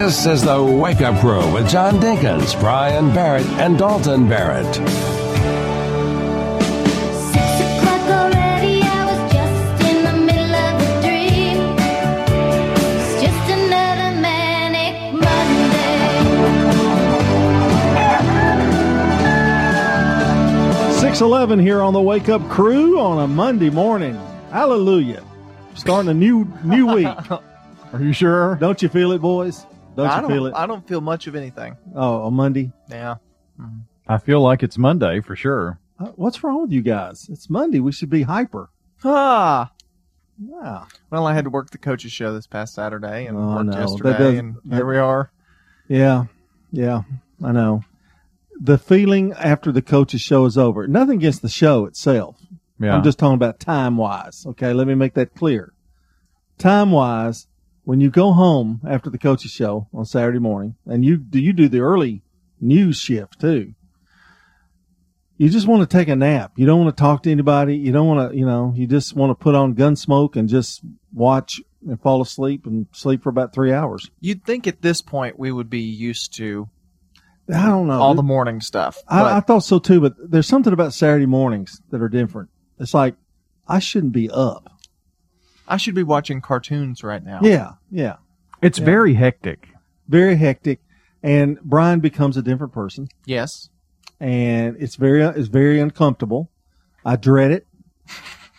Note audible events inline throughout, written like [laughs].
This is the Wake Up Crew with John Dinkins, Brian Barrett, and Dalton Barrett. Six o'clock already, I was just in the middle of a dream. It's just another manic Monday. Six eleven here on the Wake Up Crew on a Monday morning. Hallelujah! Starting a new new week. [laughs] Are you sure? Don't you feel it, boys? Don't I you don't, feel it? I don't feel much of anything. Oh, a Monday. Yeah. I feel like it's Monday for sure. Uh, What's wrong with you guys? It's Monday. We should be hyper. Ah. Wow. Well, I had to work the coaches show this past Saturday and Oh, worked no. Yesterday, doesn't- and that- here we are. Yeah, yeah, I know. The feeling after the coaches show is over. Nothing against the show itself. Yeah. I'm just talking about time wise. Okay, let me make that clear. Time wise, when you go home after the coaches show on Saturday morning, and you do you do the early news shift too. You just want to take a nap. You don't want to talk to anybody. You don't want to, you know, you just want to put on Gunsmoke and just watch and fall asleep and sleep for about three hours. You'd think at this point we would be used to I don't know. all the morning stuff. I, I thought so too, but there's something about Saturday mornings that are different. It's like I shouldn't be up. I should be watching cartoons right now. Yeah, yeah. it's very hectic. Very hectic, and Brian becomes a different person, Yes. and it's very it's very uncomfortable. I dread it.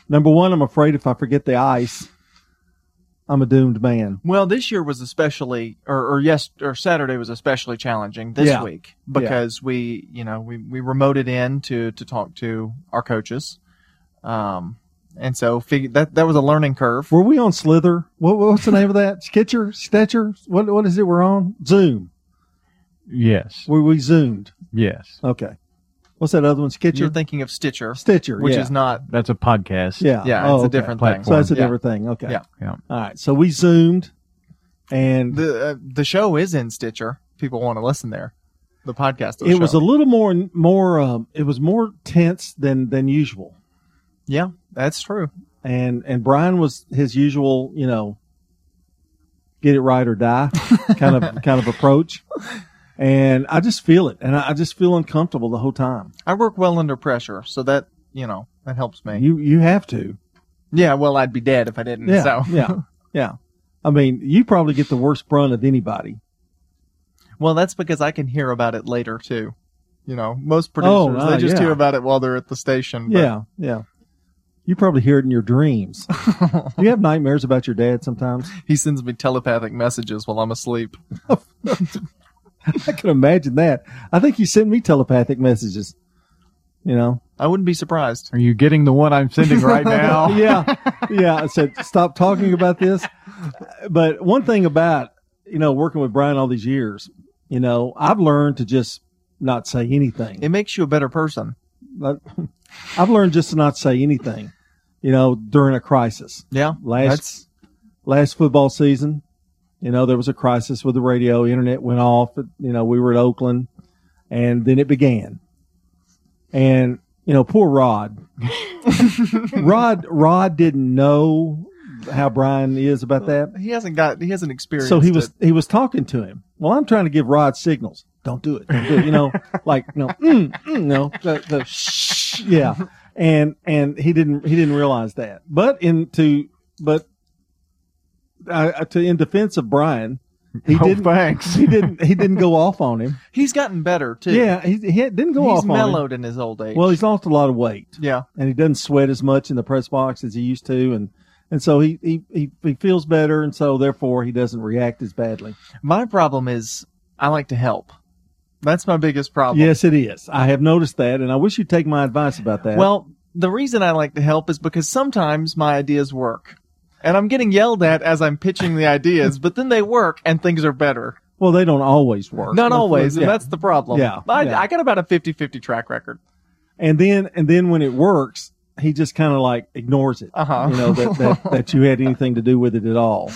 Number one, I'm afraid if I forget the ice, I'm a doomed man. Well, this year was especially, or, or yes, or Saturday was especially challenging this Yeah. week because we, you know, we, we remoted in to, to talk to our coaches. Um, and so fig- that, that was a learning curve. Were we on Slither? What, what's the name of that? Sketcher, Stetcher? What what is it? We're on Zoom. Yes. Were we zoomed? Yes. Okay. What's that other one? Sketcher, You're thinking of Stitcher, Stitcher, which yeah. is not, That's a podcast. Yeah. yeah, Oh, it's a okay. different Platform. So that's a Yeah. different thing. Okay. Yeah. Yeah. All right. So we zoomed, and The, uh, the show is in Stitcher. People want to listen there. The podcast. Of the it was a little more more. Um, it was more tense than than usual, yeah, that's true. and and Brian was his usual, you know, get it right or die [laughs] kind of kind of approach, and I just feel it, and I, just feel uncomfortable the whole time. I work well under pressure, so that, you know, that helps me. You you have to, yeah, well, I'd be dead if I didn't. yeah, so. yeah, yeah. I mean, you probably get the worst brunt of anybody. Well, that's because I can hear about it later too. You know, most producers ah, they just yeah. hear about it while they're at the station. but- Yeah, yeah. You probably hear it in your dreams. Do [laughs] you have nightmares about your dad sometimes? he sends me telepathic messages while I'm asleep. [laughs] I can imagine that. I think he sent me telepathic messages. You know? I wouldn't be surprised. Are you getting the one I'm sending right [laughs] now? yeah. Yeah. I said, stop talking about this. But one thing about, you know, working with Brian all these years, you know, I've learned to just not say anything. It makes you a better person. But I've learned just to not say anything, you know, during a crisis. Yeah, Last that's last football season, you know, there was a crisis with the radio. Internet went off. You know, we were at Oakland, and then it began. And you know, poor Rod. [laughs] Rod Rod didn't know how Brian is about that, he hasn't got he hasn't experienced. so he was it. he was talking to him. Well, I'm trying to give Rod signals. Don't do it. Don't do it. You know, [laughs] like you know, mm, mm, no, the, the shh, yeah. And and he didn't he didn't realize that. But into but uh, to in defense of Brian, he Oh, didn't. thanks. He didn't. He didn't go off on him. [laughs] He's gotten better too. Yeah, he, he didn't go he's off on. He's mellowed in his old age. Well, he's lost a lot of weight, yeah, and he doesn't sweat as much in the press box as he used to, and and so he he he, he feels better, and so therefore he doesn't react as badly. my problem is I like to help. That's my biggest problem. Yes, it is. I have noticed that, and I wish you'd take my advice about that. Well, the reason I like to help is because sometimes my ideas work. And I'm getting yelled at as I'm pitching the ideas, but then they work and things are better. well, they don't always work. Not always, Yeah. and that's the problem. Yeah, I, yeah. I got about a 50-50 track record. and then and then when it works, he just kind of like ignores it. Uh-huh. You know that, that [laughs] that you had anything to do with it at all.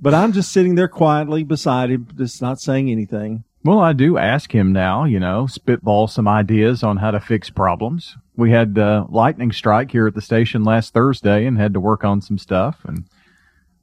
But I'm just sitting there quietly beside him, just not saying anything. Well, I do ask him now, you know, spitball some ideas on how to fix problems. We had uh, lightning strike here at the station last Thursday and had to work on some stuff, and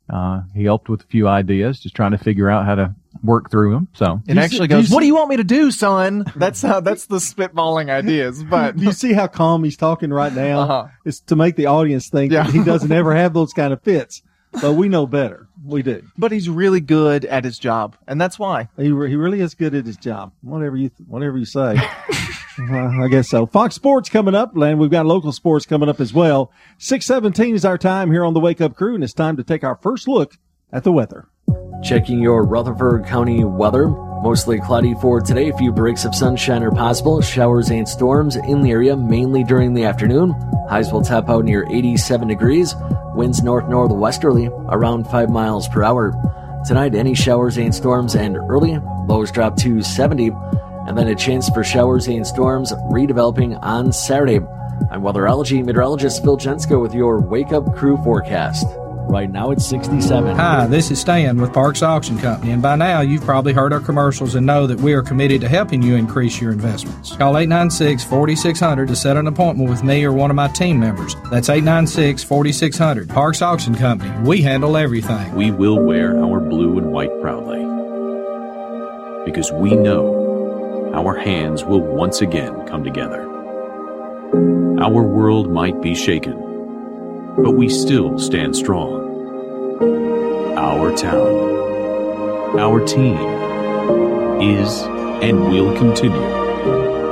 uh, he helped with a few ideas, just trying to figure out how to work through them. So It you actually see- do you goes, see- "What do you want me to do, son?" [laughs] That's how. That's the spitballing ideas. [laughs] But Do you see how calm he's talking right now? Uh-huh. It's to make the audience think Yeah. that he doesn't ever [laughs] have those kind of fits. But we know better. We do. but he's really good at his job, and that's why. He, re- he really is good at his job. Whatever you whatever you say. Well, [laughs] uh, I guess so. Fox Sports coming up, and we've got local sports coming up as well. Six seventeen is our time here on the Wake Up Crew, and it's time to take our first look at the weather. Checking your Rutherford County weather. Mostly cloudy for today. A few breaks of sunshine are possible. Showers and storms in the area mainly during the afternoon. Highs will top out near 87 degrees. Winds north northwesterly around 5 miles per hour. Tonight, any showers and storms and early. Lows drop to 70. And then a chance for showers and storms redeveloping on Saturday. I'm weatherology meteorologist Phil Jensko with your Wake Up Crew forecast. Right now it's 67. Hi, this is Stan with Parks Auction Company, and by now you've probably heard our commercials and know that we are committed to helping you increase your investments. Call 896 4600 to set an appointment with me or one of my team members. That's 896 4600. Parks Auction Company. We handle everything. We will wear our blue and white proudly. Because we know our hands will once again come together. Our world might be shaken, but we still stand strong. Our town, our team is and will continue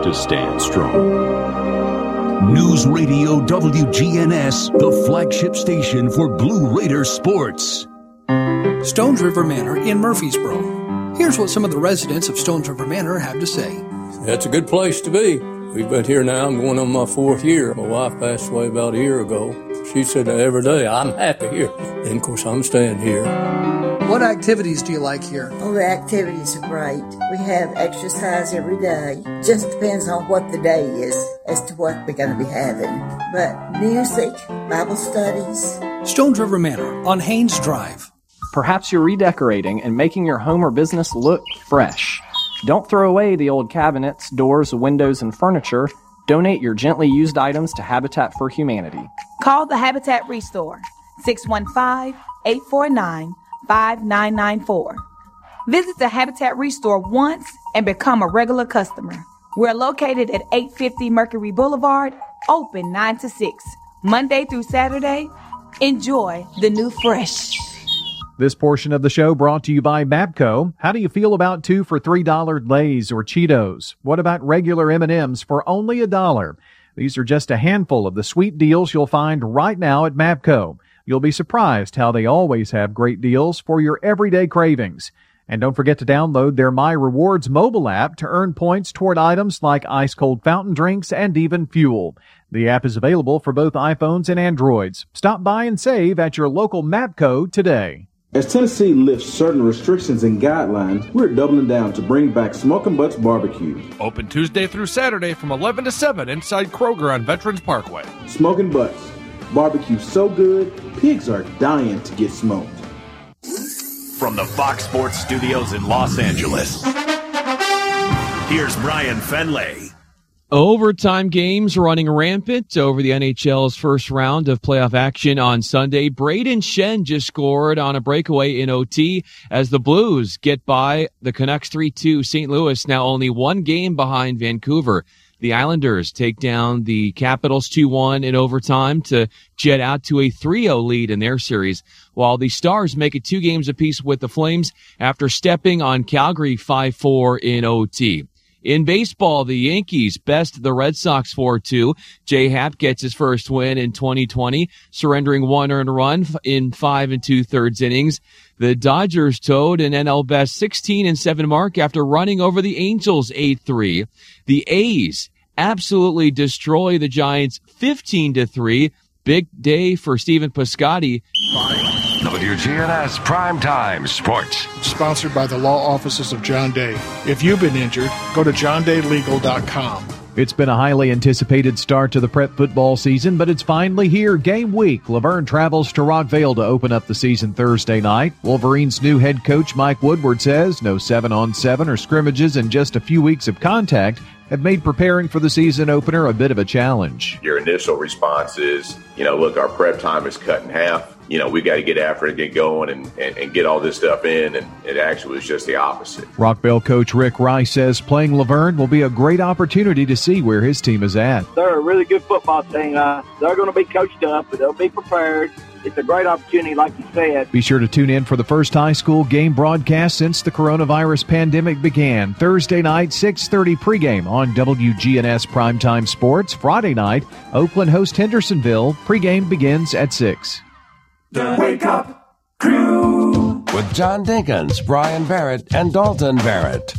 to stand strong. News Radio WGNS, the flagship station for Blue Raider sports. Stones River Manor in Murfreesboro. Here's what some of the residents of Stones River Manor have to say. That's a good place to be. We've been here now. I'm going on my fourth year. My wife passed away about a year ago. She said every day, I'm happy here. And of course, I'm staying here. What activities do you like here? Well, the activities are great. We have exercise every day. Just depends on what the day is as to what we're going to be having. But music, Bible studies. Stones River Manor on Haynes Drive. Perhaps you're redecorating and making your home or business look fresh. Don't throw away the old cabinets, doors, windows, and furniture. Donate your gently used items to Habitat for Humanity. Call the Habitat Restore 615 849 5994. Visit the Habitat Restore once and become a regular customer. We're located at 850 Mercury Boulevard, open 9 to 6, Monday through Saturday. Enjoy the new fresh. This portion of the show brought to you by Mapco. How do you feel about two for three dollar Lay's or Cheetos? What about regular M&Ms for only a dollar? These are just a handful of the sweet deals you'll find right now at Mapco. You'll be surprised how they always have great deals for your everyday cravings. And don't forget to download their My Rewards mobile app to earn points toward items like ice cold fountain drinks and even fuel. The app is available for both iPhones and Androids. Stop by and save at your local Mapco today. As Tennessee lifts certain restrictions and guidelines, we're doubling down to bring back Smoking Butts Barbecue. Open Tuesday through Saturday from 11 to 7 inside Kroger on Veterans Parkway. Smoking Butts. Barbecue so good, pigs are dying to get smoked. From the Fox Sports Studios in Los Angeles, here's Brian Fenley. Overtime games running rampant over the NHL's first round of playoff action on Sunday. Brayden Schenn just scored on a breakaway in OT as the Blues get by the Canucks 3-2. St. Louis now only one game behind Vancouver. The Islanders take down the Capitals 2-1 in overtime to jet out to a 3-0 lead in their series, while the Stars make it two games apiece with the Flames after stepping on Calgary 5-4 in OT. In baseball, the Yankees best the Red Sox 4-2. Jay Happ gets his first win in 2020, surrendering one earned run in five and two thirds innings. The Dodgers towed an NL best 16 and 7 mark after running over the Angels 8-3. The A's absolutely destroy the Giants 15 to 3. Big day for Stephen Piscotty. WGNS Primetime Sports. Sponsored by the law offices of John Day. If you've been injured, go to johndaylegal.com. It's been a highly anticipated start to the prep football season, but it's finally here. Game week. La Vergne travels to Rockvale to open up the season Thursday night. Wolverines' new head coach Mike Woodward says no seven on seven or scrimmages and just a few weeks of contact have made preparing for the season opener a bit of a challenge. Your initial response is, you know, look, our prep time is cut in half. You know, we got to get after it, get going, and, and, and get all this stuff in. And it actually was just the opposite. Rockvale coach Rick Rice says playing La Vergne will be a great opportunity to see where his team is at. They're a really good football team. Uh, they're going to be coached up, but they'll be prepared. It's a great opportunity, like you said. Be sure to tune in for the first high school game broadcast since the coronavirus pandemic began. Thursday night, 6.30 pregame on WGNS Primetime Sports. Friday night, Oakland host Hendersonville. Pregame begins at 6. The Wake Up Crew with John Dinkins, Brian Barrett, and Dalton Barrett.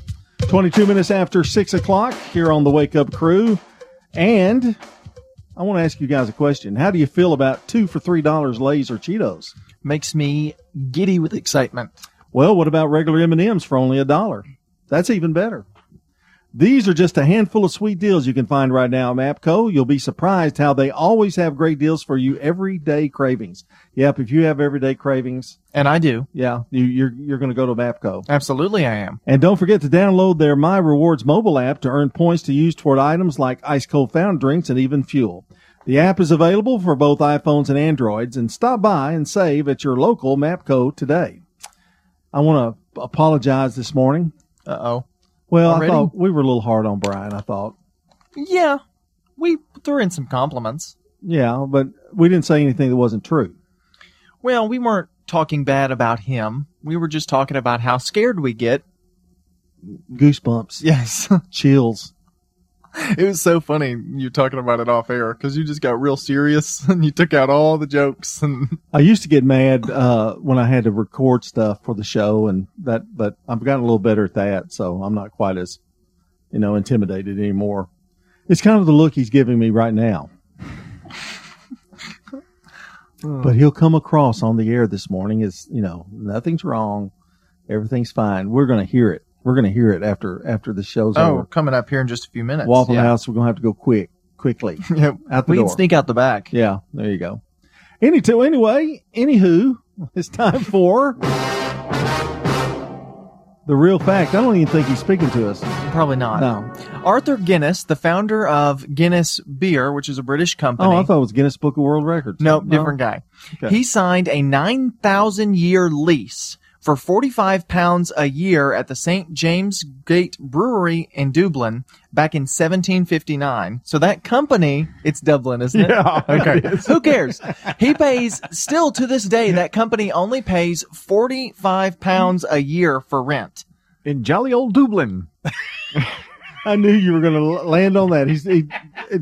22 minutes after 6 o'clock here on the Wake Up Crew. And I want to ask you guys a question. How do you feel about two for $3 Lay's or Cheetos? Makes me giddy with excitement. Well, what about regular M&Ms for only a dollar? That's even better. These are just a handful of sweet deals you can find right now at Mapco. You'll be surprised how they always have great deals for you everyday cravings. Yep, if you have everyday cravings, and I do, yeah, you, you're you're going to go to Mapco. Absolutely, I am. And don't forget to download their My Rewards mobile app to earn points to use toward items like ice cold fountain drinks and even fuel. The app is available for both iPhones and Androids, and stop by and save at your local Mapco today. I want to apologize this morning. Uh oh. Well, Already? I thought we were a little hard on Brian. I thought, Yeah, we threw in some compliments. yeah, but we didn't say anything that wasn't true. Well, we weren't talking bad about him. We were just talking about how scared we get. Goosebumps. Yes. [laughs] Chills. [laughs] It was so funny you talking about it off air because you just got real serious [laughs] and you took out all the jokes and I used to get mad uh, when I had to record stuff for the show, and that, but I've gotten a little better at that, so I'm not quite as, you know, intimidated anymore. It's kind of the look he's giving me right now. [laughs] but he'll come across on the air this morning as you know nothing's wrong, everything's fine. We're going to hear it. We're going to hear it after after the show's oh, over. coming up here in just a few minutes. Waffle yeah. House, we're going to have to go quick, quickly. [laughs] Yeah, out the we door. can sneak out the back. Yeah, there you go. Any to anyway, anywho, it's time for the real fact. I don't even think he's speaking to us. Probably not. No. Arthur Guinness, the founder of Guinness Beer, which is a British company. Oh, I thought it was Guinness Book of World Records. Nope, No? different guy. Okay. He signed a 9,000 year lease for 45 pounds a year at the St. James Gate Brewery in Dublin back in 1759. So that company, it's Dublin, isn't it? Yeah, [laughs] Okay. [laughs] Who cares? He pays, still to this day, that company only pays 45 pounds a year for rent. In jolly old Dublin. [laughs] I knew you were going to land on that. He's he,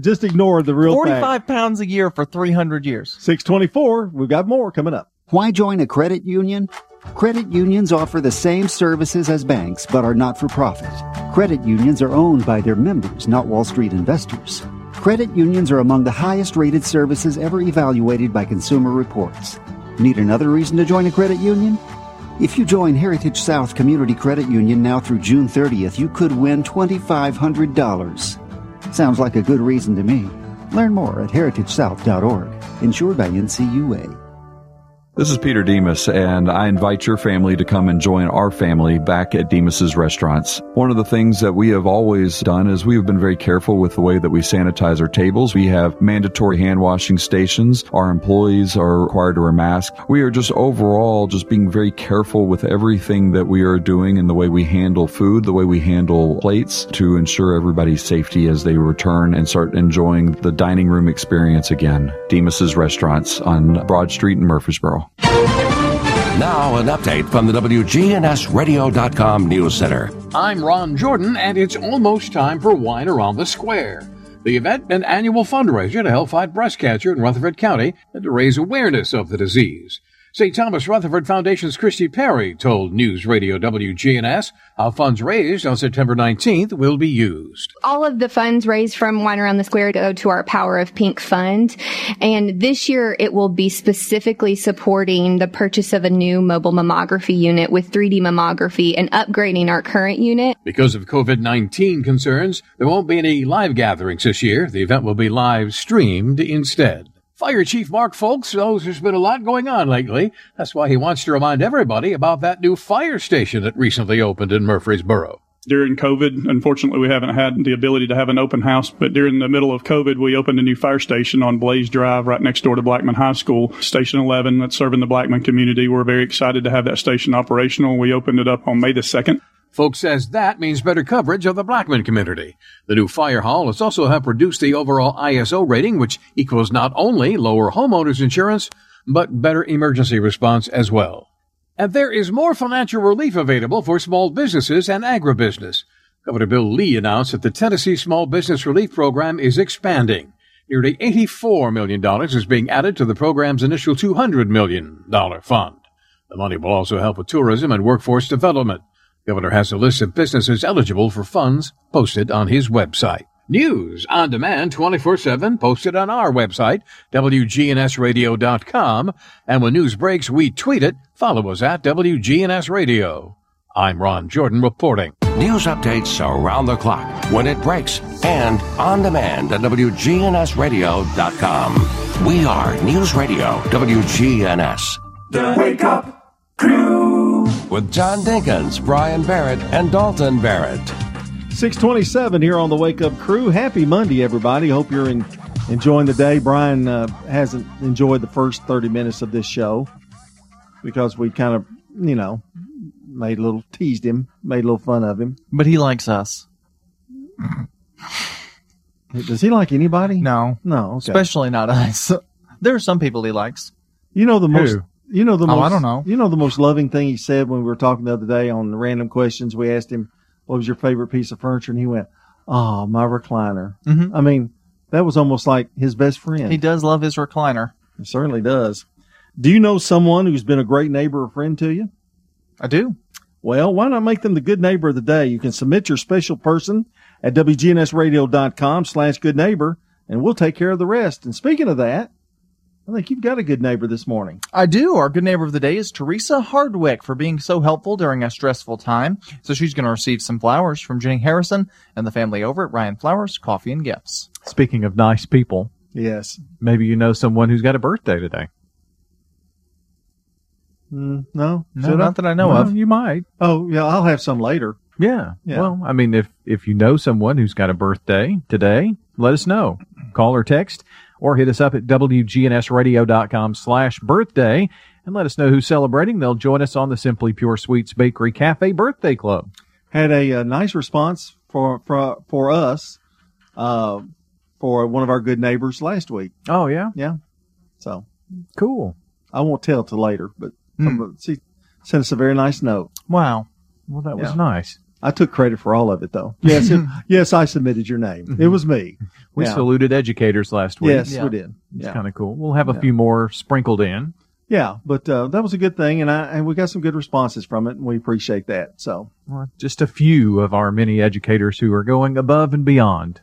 just ignored the real 45 fact. pounds a year for 300 years. Six twenty-four. We've got more coming up. Why join a credit union? Credit unions offer the same services as banks but are not for profit. Credit unions are owned by their members, not Wall Street investors. Credit unions are among the highest rated services ever evaluated by Consumer Reports. Need another reason to join a credit union? If you join Heritage South Community Credit Union now through June 30th, you could win $2,500. Sounds like a good reason to me. Learn more at heritagesouth.org. Insured by NCUA. This is Peter Demos, and I invite your family to come and join our family back at Demos's restaurants. One of the things that we have always done is we have been very careful with the way that we sanitize our tables. We have mandatory hand washing stations. Our employees are required to wear masks. We are just overall just being very careful with everything that we are doing and the way we handle food, the way we handle plates to ensure everybody's safety as they return and start enjoying the dining room experience again. Demos's restaurants on Broad Street in Murfreesboro. Now, an update from the WGNSradio.com News Center. I'm Ron Jordan, and it's almost time for Wine Around the Square. The event, an annual fundraiser to help fight breast cancer in Rutherford County and to raise awareness of the disease. St. Thomas Rutherford Foundation's Christy Perry told News Radio WGNS how funds raised on September 19th will be used. All of the funds raised from Wine Around the Square go to our Power of Pink Fund. And this year it will be specifically supporting the purchase of a new mobile mammography unit with 3D mammography and upgrading our current unit. Because of COVID 19 concerns, there won't be any live gatherings this year. The event will be live streamed instead. Fire Chief Mark Foulks knows there's been a lot going on lately. That's why he wants to remind everybody about that new fire station that recently opened in Murfreesboro. During COVID, unfortunately, we haven't had the ability to have an open house, but during the middle of COVID, we opened a new fire station on Blaze Drive right next door to Blackman High School, Station 11, that's serving the Blackman community. We're very excited to have that station operational. We opened it up on May the 2nd. Foulks says that means better coverage of the Blackman community. The new fire hall has also helped reduce the overall ISO rating, which equals not only lower homeowners insurance, but better emergency response as well. And there is more financial relief available for small businesses and agribusiness. Governor Bill Lee announced that the Tennessee Small Business Relief Program is expanding. Nearly $84 million is being added to the program's initial $200 million fund. The money will also help with tourism and workforce development. Governor has a list of businesses eligible for funds posted on his website. News on demand 24-7 posted on our website, WGNSradio.com. And when news breaks, we tweet it. Follow us at WGNS Radio. I'm Ron Jordan reporting. News updates around the clock, when it breaks, and on demand at WGNSradio.com. We are News Radio WGNS. The Wake Up Crew. With John Dinkins, Brian Barrett, and Dalton Barrett. 627 here on the Wake Up Crew. Happy Monday, everybody. Hope you're in, enjoying the day. Brian uh, hasn't enjoyed the first 30 minutes of this show because we kind of, you know, made a little, teased him, made a little fun of him. But he likes us. Does he like anybody? No. No, okay. Especially not us. [laughs] there are some people he likes. You know the most. You know the Oh, most. I don't know. You know the most loving thing he said when we were talking the other day on the random questions. We asked him, "What was your favorite piece of furniture?" And he went, "Oh, my recliner." Mhm. I mean, that was almost like his best friend. He does love his recliner. He certainly does. Do you know someone who's been a great neighbor or friend to you? I do. Well, why not make them the good neighbor of the day? You can submit your special person at WGNSradio.com slash good neighbor, and we'll take care of the rest. And speaking of that, I think you've got a good neighbor this morning. I do. Our good neighbor of the day is Teresa Hardwick for being so helpful during a stressful time. So she's going to receive some flowers from Jenny Harrison and the family over at Ryan Flowers Coffee and Gifts. Speaking of nice people, Yes. maybe you know someone who's got a birthday today. Mm, no, No, Should not that I know Well, of. You might. Oh, yeah, I'll have some later. Yeah. Yeah. Well, I mean, if if you know someone who's got a birthday today, let us know. Call or text, or hit us up at wgnsradio.com slash birthday and let us know who's celebrating. They'll join us on the Simply Pure Sweets Bakery Cafe Birthday Club. Had a, uh nice response for for for us, uh, for one of our good neighbors last week. Oh yeah, yeah. So cool. I won't tell till later, but some- she sent us a very nice note. Wow. Well, that was nice. I took credit for all of it, though. Yes, it, [laughs] yes, I submitted your name. It was me. We Yeah. saluted educators last week. Yes, we did. It's Yeah. kind of cool. We'll have a Yeah. few more sprinkled in. Yeah, but uh, that was a good thing, and I and we got some good responses from it, and we appreciate that. So Well, Just a few of our many educators who are going above and beyond.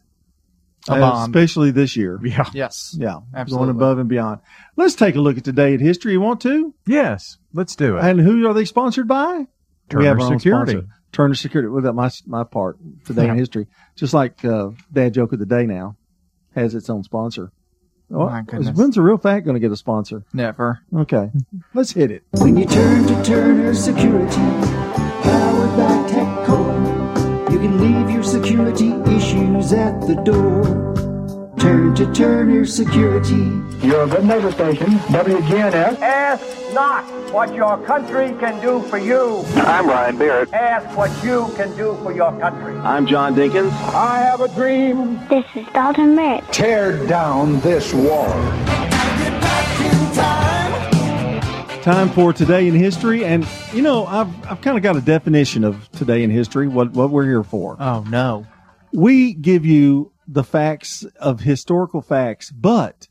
uh, especially this year. Yeah. Yes. Yeah, Absolutely. going above and beyond. Let's take a look at today in history. You want to? Yes, let's do it. And who are they sponsored by? Turner We have our Security. sponsor. Turner Security. Well, that my my part today in history. Just like uh, Dad Joke of the Day now has its own sponsor. Oh, My goodness. When's the real fact going to get a sponsor? Never. Okay, let's hit it. When you turn to Turner Security, powered by TechCore, you can leave your security issues at the door. Turn to Turner Security. You're a good neighbor station, WGNS. Ask not what your country can do for you. I'm Brian Barrett. Ask what you can do for your country. I'm John Dinkins. I have a dream. This is Dalton Barrett. Tear down this wall. Time for today in history, and you know I've I've kind of got a definition of today in history. What what we're here for? Oh no. We give you the facts of historical facts, but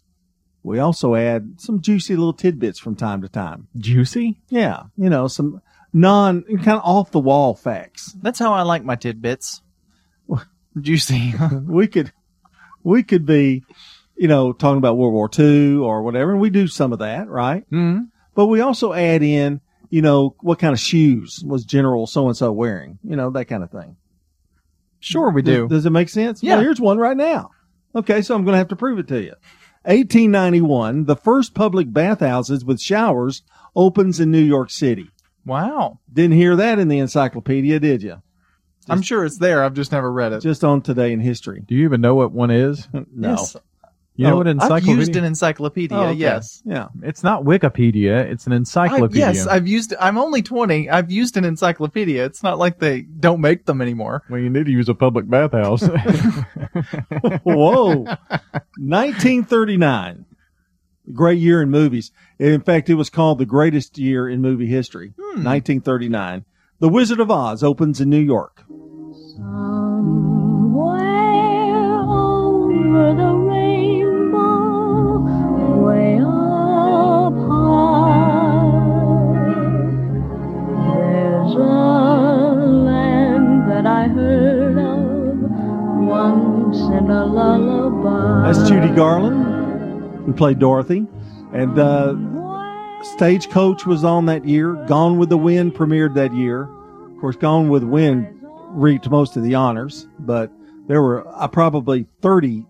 we also add some juicy little tidbits from time to time. Juicy? Yeah, you know some non kind of off the wall facts. That's how I like my tidbits. [laughs] Juicy. [laughs] we could we could be, you know, talking about World War II or whatever, and we do some of that, right? Mm-hmm. But we also add in, you know, what kind of shoes was General so and so wearing, you know, that kind of thing. Sure, we do. Does, does it make sense? Yeah. Well, here's one right now. Okay, so I'm going to have to prove it to you. 1891, the first public bathhouses with showers opens in New York City. Wow. Didn't hear that in the encyclopedia, did you? I'm sure it's there. I've just never read it. Just on Today in History. Do you even know what one is? [laughs] No. Yes. You know Oh, what an I've used an encyclopedia. Oh, okay. Yes. Yeah. It's not Wikipedia. It's an I, encyclopedia. yes, I've used. I'm only 20. I've used an encyclopedia. It's not like they don't make them anymore. well, you need to use a public bathhouse. [laughs] Whoa. 1939. Great year in movies. In fact, it was called the greatest year in movie history. Hmm. 1939. The Wizard of Oz opens in New York. over the That's Judy Garland, who played Dorothy. And uh, Stagecoach was on that year. Gone with the Wind premiered that year. Of course, Gone with the Wind reaped most of the honors, but there were uh, probably 30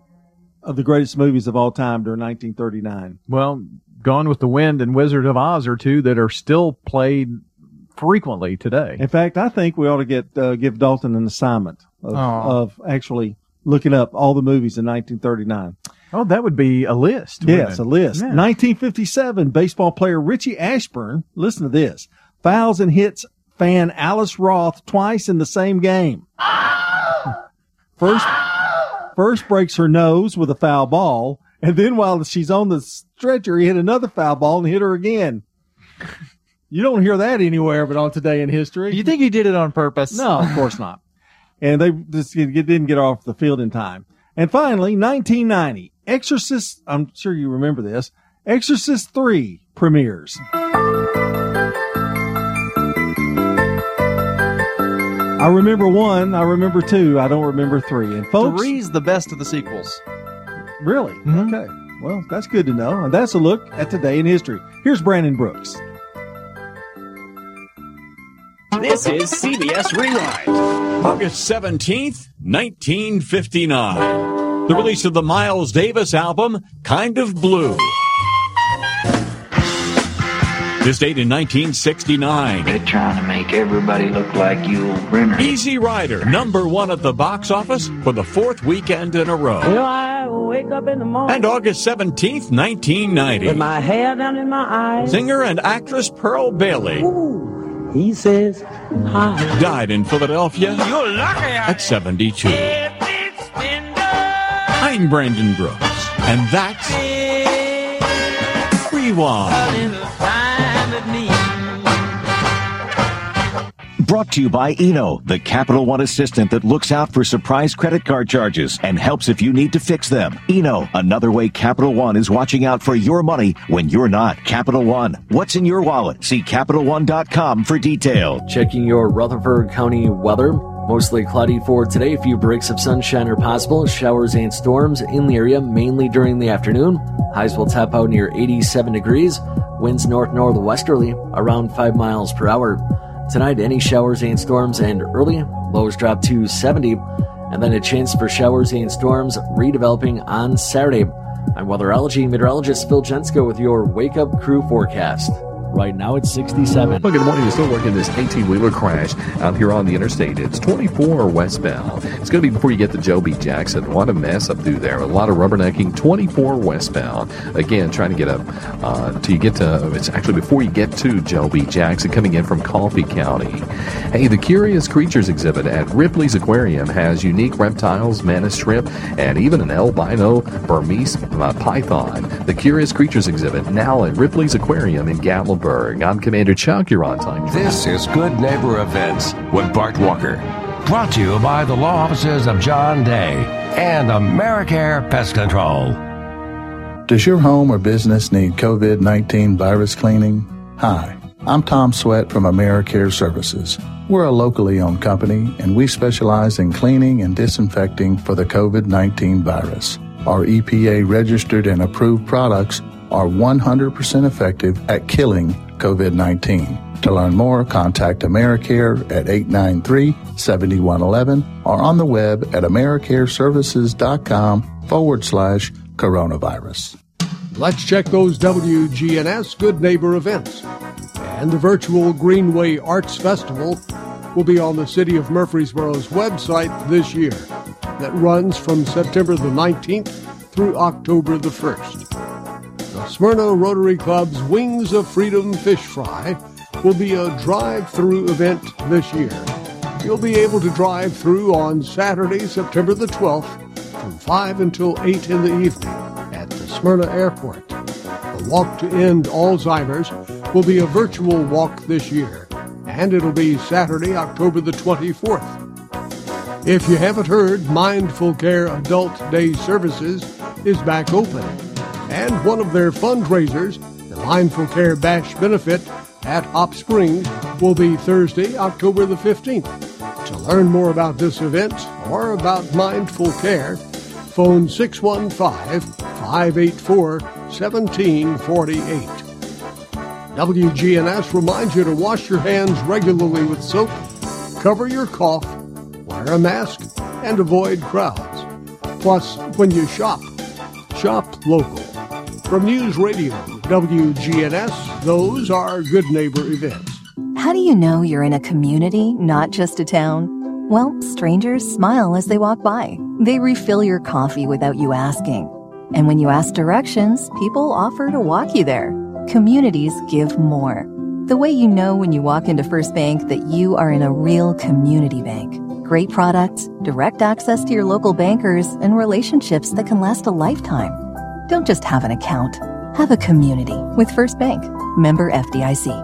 of the greatest movies of all time during 1939. well, Gone with the Wind and Wizard of Oz are two that are still played frequently today. In fact, I think we ought to get uh, give Dalton an assignment of, of actually looking up all the movies in 1939. Oh, that would be a list. Yes, it? a list. Yeah. 1957, baseball player Richie Ashburn, listen to this, fouls and hits fan Alice Roth twice in the same game. First, first breaks her nose with a foul ball, and then while she's on the stretcher, he hit another foul ball and hit her again. You don't hear that anywhere but on Today in History. You think he did it on purpose? No, of course not. And they just didn't get off the field in time. And finally, 1990, Exorcist, I'm sure you remember this, Exorcist 3 premieres. I remember one, I remember two, I don't remember three. And folks, Three's the best of the sequels. really? Mm-hmm. Okay. Well, that's good to know. And that's a look at Today in History. Here's Brandon Brooks. This is CBS Rewind. August 17th, 1959. The release of the Miles Davis album, Kind of Blue. This date in 1969. They're trying to make everybody look like you old Brenner. Easy Rider, number one at the box office for the fourth weekend in a row. You know, I wake up in the morning And August 17th, 1990. with my hair down in my eyes. Singer and actress Pearl Bailey He says, hi. died in Philadelphia You're lucky at 72. I'm Brandon Brooks, and that's Rewind. Brought to you by Eno, the Capital One assistant that looks out for surprise credit card charges and helps if you need to fix them. Eno, another way Capital One is watching out for your money when you're not. Capital One, what's in your wallet? See CapitalOne.com for detail. Checking your Rutherford County weather. Mostly cloudy for today. A few breaks of sunshine are possible. Showers and storms in the area mainly during the afternoon. Highs will top out near 87 degrees. Winds north northwesterly around 5 miles per hour. Tonight, any showers and storms and early. Lows drop to 70. And then a chance for showers and storms redeveloping on Saturday. I'm weatherology meteorologist Phil Jensko with your Wake Up Crew forecast. Right now it's 67. Well, good morning. You're still working this 18 wheeler crash out here on the interstate. It's 24 westbound. It's going to be before you get to Joe B. Jackson. What a lot of mess up through there. A lot of rubbernecking. 24 westbound. Again, trying to get up uh, till you get to, it's actually before you get to Joe B. Jackson coming in from Coffee County. Hey, the Curious Creatures exhibit at Ripley's Aquarium has unique reptiles, mantis shrimp, and even an albino Burmese uh, python. The Curious Creatures exhibit now at Ripley's Aquarium in Gatlinburg. I'm Commander Chuck. You're on time. This is Good Neighbor Events with Bart Walker. Brought to you by the law offices of John Day and Americare Pest Control. Does your home or business need COVID 19 virus cleaning? Hi, I'm Tom Sweat from AmeriCare Services. We're a locally owned company and we specialize in cleaning and disinfecting for the COVID 19 virus. Our EPA registered and approved products are 100% effective at killing COVID 19. To learn more, contact AmeriCare at 893 7111 or on the web at AmeriCareServices.com forward slash coronavirus. Let's check those WGNS Good Neighbor events. And the virtual Greenway Arts Festival will be on the City of Murfreesboro's website this year that runs from September the 19th through October the 1st. Smyrna Rotary Club's Wings of Freedom Fish Fry will be a drive-through event this year. You'll be able to drive through on Saturday, September the 12th from 5 until 8 in the evening at the Smyrna Airport. The Walk to End Alzheimer's will be a virtual walk this year, and it'll be Saturday, October the 24th. If you haven't heard, Mindful Care Adult Day Services is back open, and one of their fundraisers, the Mindful Care Bash Benefit at Hop Springs, will be Thursday, October the 15th. To learn more about this event or about mindful care, phone 615 584 1748. WGNS reminds you to wash your hands regularly with soap, cover your cough, wear a mask, and avoid crowds. Plus, when you shop, shop local. From News Radio WGNS, those are Good Neighbor events. How do you know you're in a community, not just a town? Well, strangers smile as they walk by. They refill your coffee without you asking. And when you ask directions, people offer to walk you there. Communities give more. The way you know when you walk into First Bank that you are in a real community bank. Great products, direct access to your local bankers, and relationships that can last a lifetime. Don't just have an account. Have a community with First Bank. Member FDIC.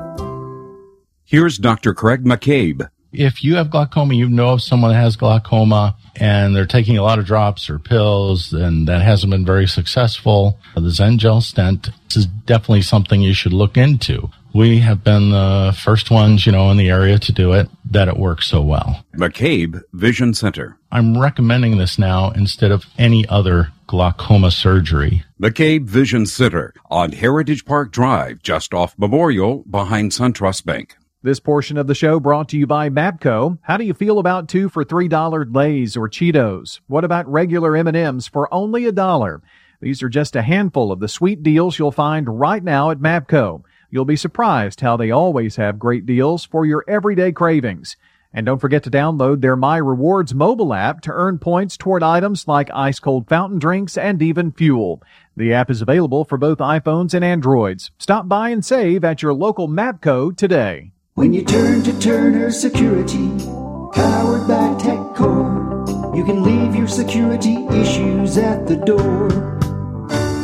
Here's Dr. Craig McCabe. If you have glaucoma, you know of someone that has glaucoma and they're taking a lot of drops or pills and that hasn't been very successful, the XEN gel stent is definitely something you should look into. We have been the first ones, you know, in the area to do it, that it works so well. McCabe Vision Center. I'm recommending this now instead of any other glaucoma surgery. McCabe Vision Center on Heritage Park Drive, just off Memorial, behind SunTrust Bank. This portion of the show brought to you by Mapco. How do you feel about two for three dollar Lay's or Cheetos? What about regular M&Ms for only a dollar? These are just a handful of the sweet deals you'll find right now at Mapco. You'll be surprised how they always have great deals for your everyday cravings. And don't forget to download their My Rewards mobile app to earn points toward items like ice cold fountain drinks and even fuel. The app is available for both iPhones and Androids. Stop by and save at your local Mapco today. When you turn to Turner Security, powered by TechCore, you can leave your security issues at the door.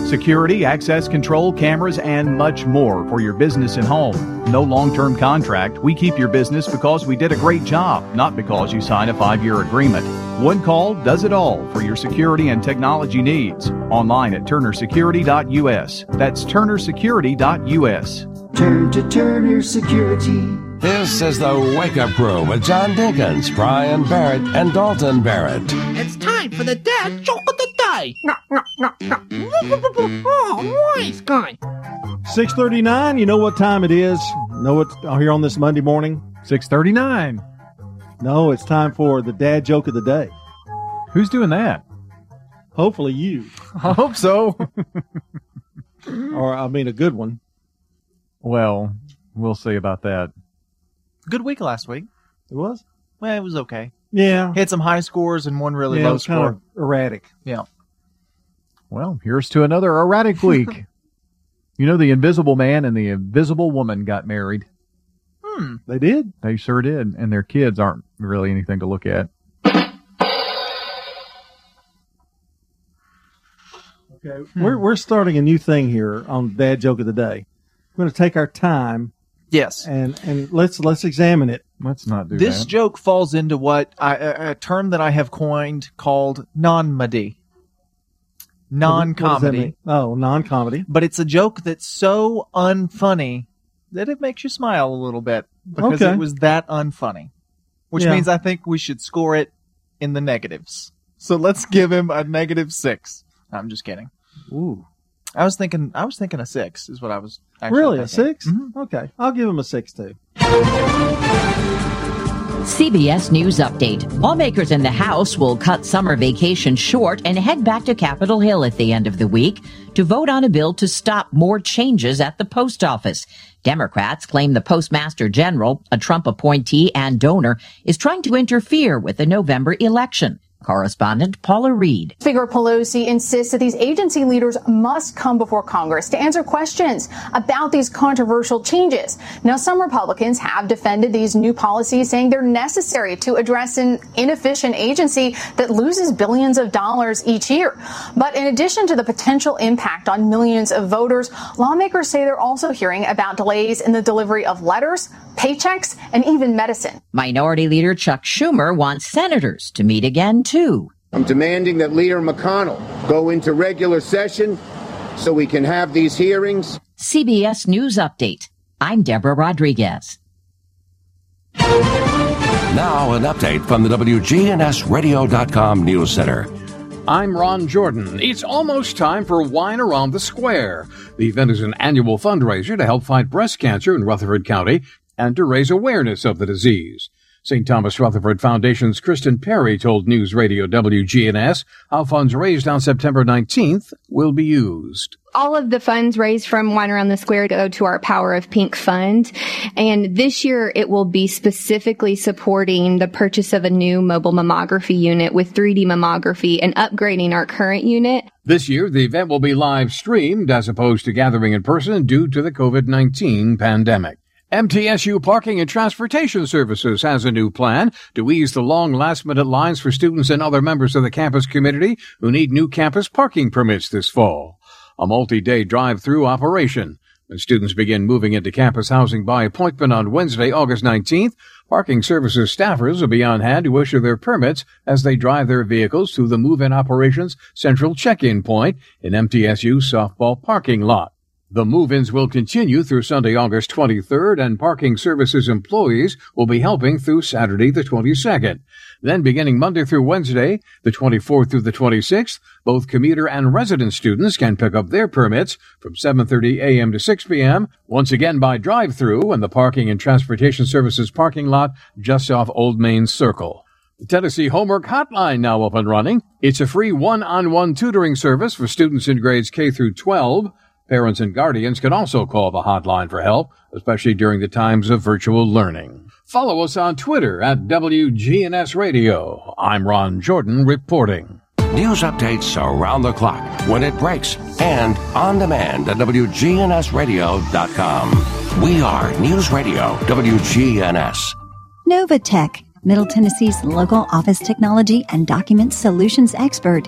Security, access control, cameras, and much more for your business and home. No long term contract. We keep your business because we did a great job, not because you signed a five year agreement. One call does it all for your security and technology needs. Online at turnersecurity.us. That's turnersecurity.us. Turn to Turner Security. This is the Wake Up Crew with John Dinkins, Brian Barrett, and Dalton Barrett. It's time for the dad joke of the day. No, no, no, no. Oh, mm, nice mm. guy. 639, you know what time it is? Know what uh, here on this Monday morning? 639. No, it's time for the dad joke of the day. Who's doing that? Hopefully you. [laughs] I hope so. or, I mean, a good one. Well, we'll see about that. Good week last week. It was? Well, it was okay. Yeah. Had some high scores and one really yeah, low it was kind score. of erratic. Yeah. Well, here's to another erratic [laughs] week. you know, the Invisible Man and the Invisible Woman got married. Hmm. They did? They sure did. And their kids aren't really anything to look at. Okay. We're, we're starting a new thing here on Dad Joke of the Day. We're going to take our time. Yes. And, and let's, let's examine it. Let's not do This that. joke falls into what I, a, a term that I have coined called non-madi. What does that Non-comedy. Oh, non-comedy. But it's a joke that's so unfunny that it makes you smile a little bit because Okay. it was that unfunny. Which Yeah. means I think we should score it in the negatives. So let's give him a negative six. I'm just kidding. Ooh. I was thinking I was thinking a six is what I was actually Really? A thinking. 6 mm-hmm. Okay. I'll give him a six too. CBS News Update. Lawmakers in the House will cut summer vacation short and head back to Capitol Hill at the end of the week to vote on a bill to stop more changes at the post office. Democrats claim the Postmaster General, a Trump appointee and donor, is trying to interfere with the November election. Correspondent Paula Reid. Speaker Pelosi insists that these agency leaders must come before Congress to answer questions about these controversial changes. Now, some Republicans have defended these new policies, saying they're necessary to address an inefficient agency that loses billions of dollars each year. But in addition to the potential impact on millions of voters, lawmakers say they're also hearing about delays in the delivery of letters, paychecks, and even medicine. Minority Leader Chuck Schumer wants senators to meet again, too. I'm demanding that Leader McConnell go into regular session so we can have these hearings. CBS News Update. I'm Deborah Rodriguez. Now, an update from the WGNSradio.com News Center. I'm Ron Jordan. It's almost time for Wine Around the Square. The event is an annual fundraiser to help fight breast cancer in Rutherford County and to raise awareness of the disease. St. Thomas Rutherford Foundation's Kristen Perry told News Radio WGNS how funds raised on September 19th will be used. All of the funds raised from Wine Around the Square go to our Power of Pink fund. And this year it will be specifically supporting the purchase of a new mobile mammography unit with 3D mammography and upgrading our current unit. This year, the event will be live streamed as opposed to gathering in person due to the COVID-19 pandemic. MTSU Parking and Transportation Services has a new plan to ease the long last minute lines for students and other members of the campus community who need new campus parking permits this fall. A multi-day drive-through operation. When students begin moving into campus housing by appointment on Wednesday, August 19th, parking services staffers will be on hand to issue their permits as they drive their vehicles through the move-in operations central check-in point in MTSU softball parking lot. The move-ins will continue through Sunday, August 23rd, and parking services employees will be helping through Saturday, the 22nd. Then beginning Monday through Wednesday, the 24th through the 26th, both commuter and resident students can pick up their permits from 7.30 a.m. to 6 p.m., once again by drive-through in the Parking and Transportation Services parking lot just off Old Main Circle. The Tennessee Homework Hotline now up and running. It's a free one-on-one tutoring service for students in grades K through 12. Parents and guardians can also call the hotline for help, especially during the times of virtual learning. Follow us on Twitter at WGNS Radio. I'm Ron Jordan reporting. News updates around the clock, when it breaks, and on demand at WGNSradio.com. We are News Radio WGNS. Novatech, Middle Tennessee's local office technology and document solutions expert.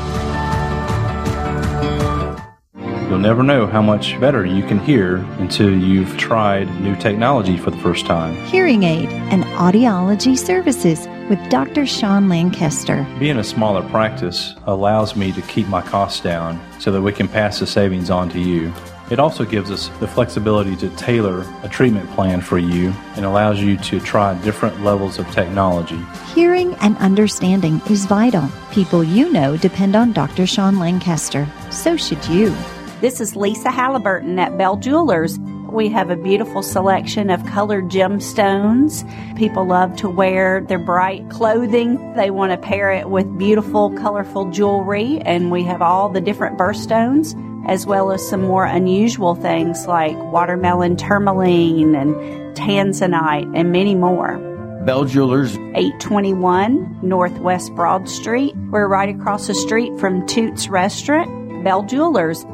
You'll never know how much better you can hear until you've tried new technology for the first time. Hearing Aid and Audiology Services with Dr. Sean Lancaster. Being a smaller practice allows me to keep my costs down so that we can pass the savings on to you. It also gives us the flexibility to tailor a treatment plan for you and allows you to try different levels of technology. Hearing and understanding is vital. People you know depend on Dr. Sean Lancaster. So should you. This is Lisa Halliburton at Bell Jewelers. We have a beautiful selection of colored gemstones. People love to wear their bright clothing. They want to pair it with beautiful, colorful jewelry, and we have all the different birthstones, as well as some more unusual things like watermelon tourmaline and tanzanite, and many more. Bell Jewelers, 821 Northwest Broad Street. We're right across the street from Toots Restaurant. Bell Jewelers,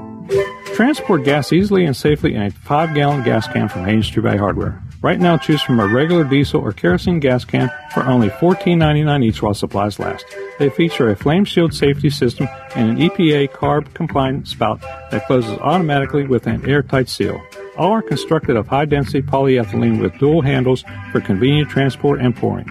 Transport gas easily and safely in a 5 gallon gas can from Haynes True Value Hardware. Right now, choose from a regular diesel or kerosene gas can for only $14.99 each while supplies last. They feature a flame shield safety system and an EPA carb compliant spout that closes automatically with an airtight seal. All are constructed of high density polyethylene with dual handles for convenient transport and pouring.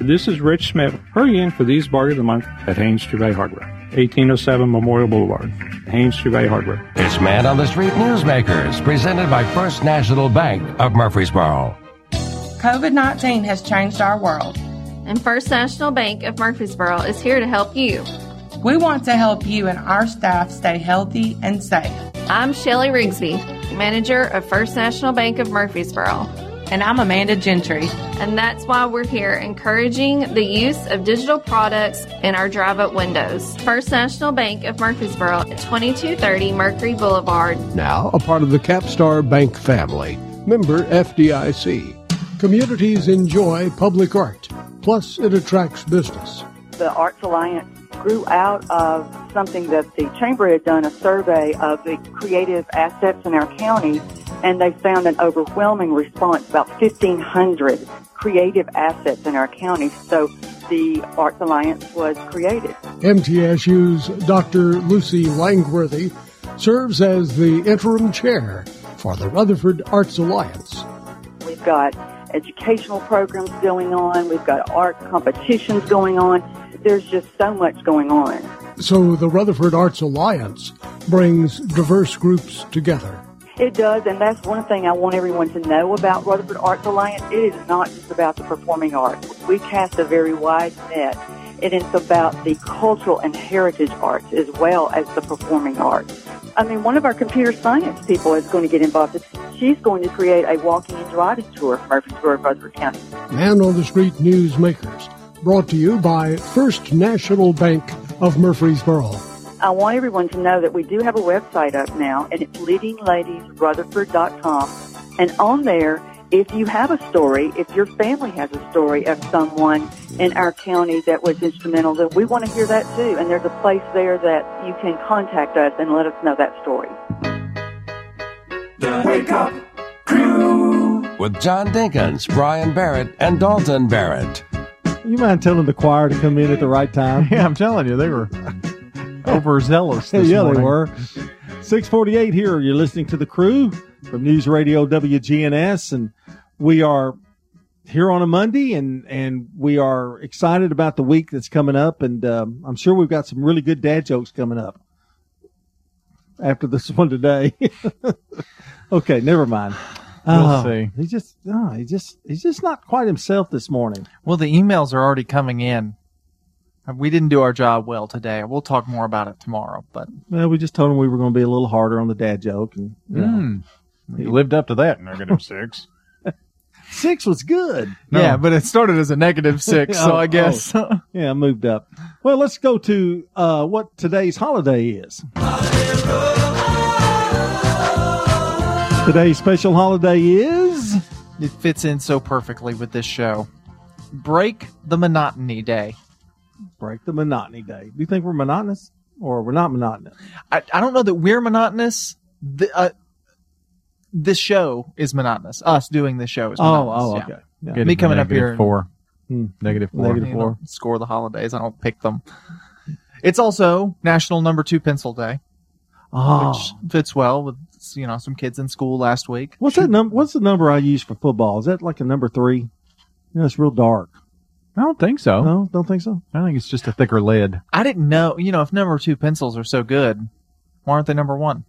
This is Rich Smith. Hurry in for these bargain of the month at Haynes True Value Hardware. 1807 Memorial Boulevard, Haynes True Value Hardware. It's Man on the Street Newsmakers, presented by First National Bank of Murfreesboro. COVID 19 has changed our world. And First National Bank of Murfreesboro is here to help you. We want to help you and our staff stay healthy and safe. I'm Shelly Rigsby, manager of First National Bank of Murfreesboro. And I'm Amanda Gentry. And that's why we're here encouraging the use of digital products in our drive up windows. First National Bank of Murfreesboro at 2230 Mercury Boulevard. Now a part of the Capstar Bank family. Member FDIC. Communities enjoy public art, plus it attracts business. The Arts Alliance grew out of something that the Chamber had done a survey of the creative assets in our county and they found an overwhelming response, about 1,500 creative assets in our county. So the Arts Alliance was created. MTSU's Dr. Lucy Langworthy serves as the interim chair for the Rutherford Arts Alliance. We've got educational programs going on, we've got art competitions going on. There's just so much going on. So the Rutherford Arts Alliance brings diverse groups together. It does, and that's one thing I want everyone to know about Rutherford Arts Alliance. It is not just about the performing arts. We cast a very wide net, and it's about the cultural and heritage arts as well as the performing arts. I mean, one of our computer science people is going to get involved. She's going to create a walking and driving tour for Murfreesboro, Rutherford County. Man on the Street Newsmakers, brought to you by First National Bank of Murfreesboro. I want everyone to know that we do have a website up now, and it's leadingladiesrutherford.com. And on there, if you have a story, if your family has a story of someone in our county that was instrumental, then we want to hear that too. And there's a place there that you can contact us and let us know that story. The Wake Up Crew with John Dinkins, Brian Barrett, and Dalton Barrett. You mind telling the choir to come in at the right time? [laughs] Yeah, I'm telling you, they were overzealous. [laughs] yeah, this they were. 648 here. You're listening to the crew from News Radio WGNS, and we are here on a Monday, and and we are excited about the week that's coming up, and um, I'm sure we've got some really good dad jokes coming up after this [laughs] one today. [laughs] okay, never mind. We'll Oh, see. He just, oh, he just, he's just not quite himself this morning. Well, the emails are already coming in. We didn't do our job well today. We'll talk more about it tomorrow. But Well, we just told him we were going to be a little harder on the dad joke, and you know, Mm. You lived up to that negative six. [laughs] six was good. yeah, but it started as a negative six, so [laughs] Oh, I guess. oh. yeah, moved up. Well, let's go to uh, what today's holiday is. Today's special holiday is it fits in so perfectly with this show. Break the monotony day. Break the monotony day. Do you think we're monotonous or we're not monotonous? I, I don't know that we're monotonous. The, uh, this show is monotonous. Us doing this show is Oh, monotonous. oh, yeah. okay. Yeah. Me coming up here and- four. Hmm. Negative four. Negative you four. know, score the holidays. I don't pick them. It's also National Number Two Pencil Day, Oh, which fits well with you know some kids in school last week. what's that number? What's the number I use for football? Is that like a number three? You know, it's real dark. I don't think so. No, don't think so. I think it's just a thicker lid. I didn't know. You know, if number two pencils are so good, why aren't they number one?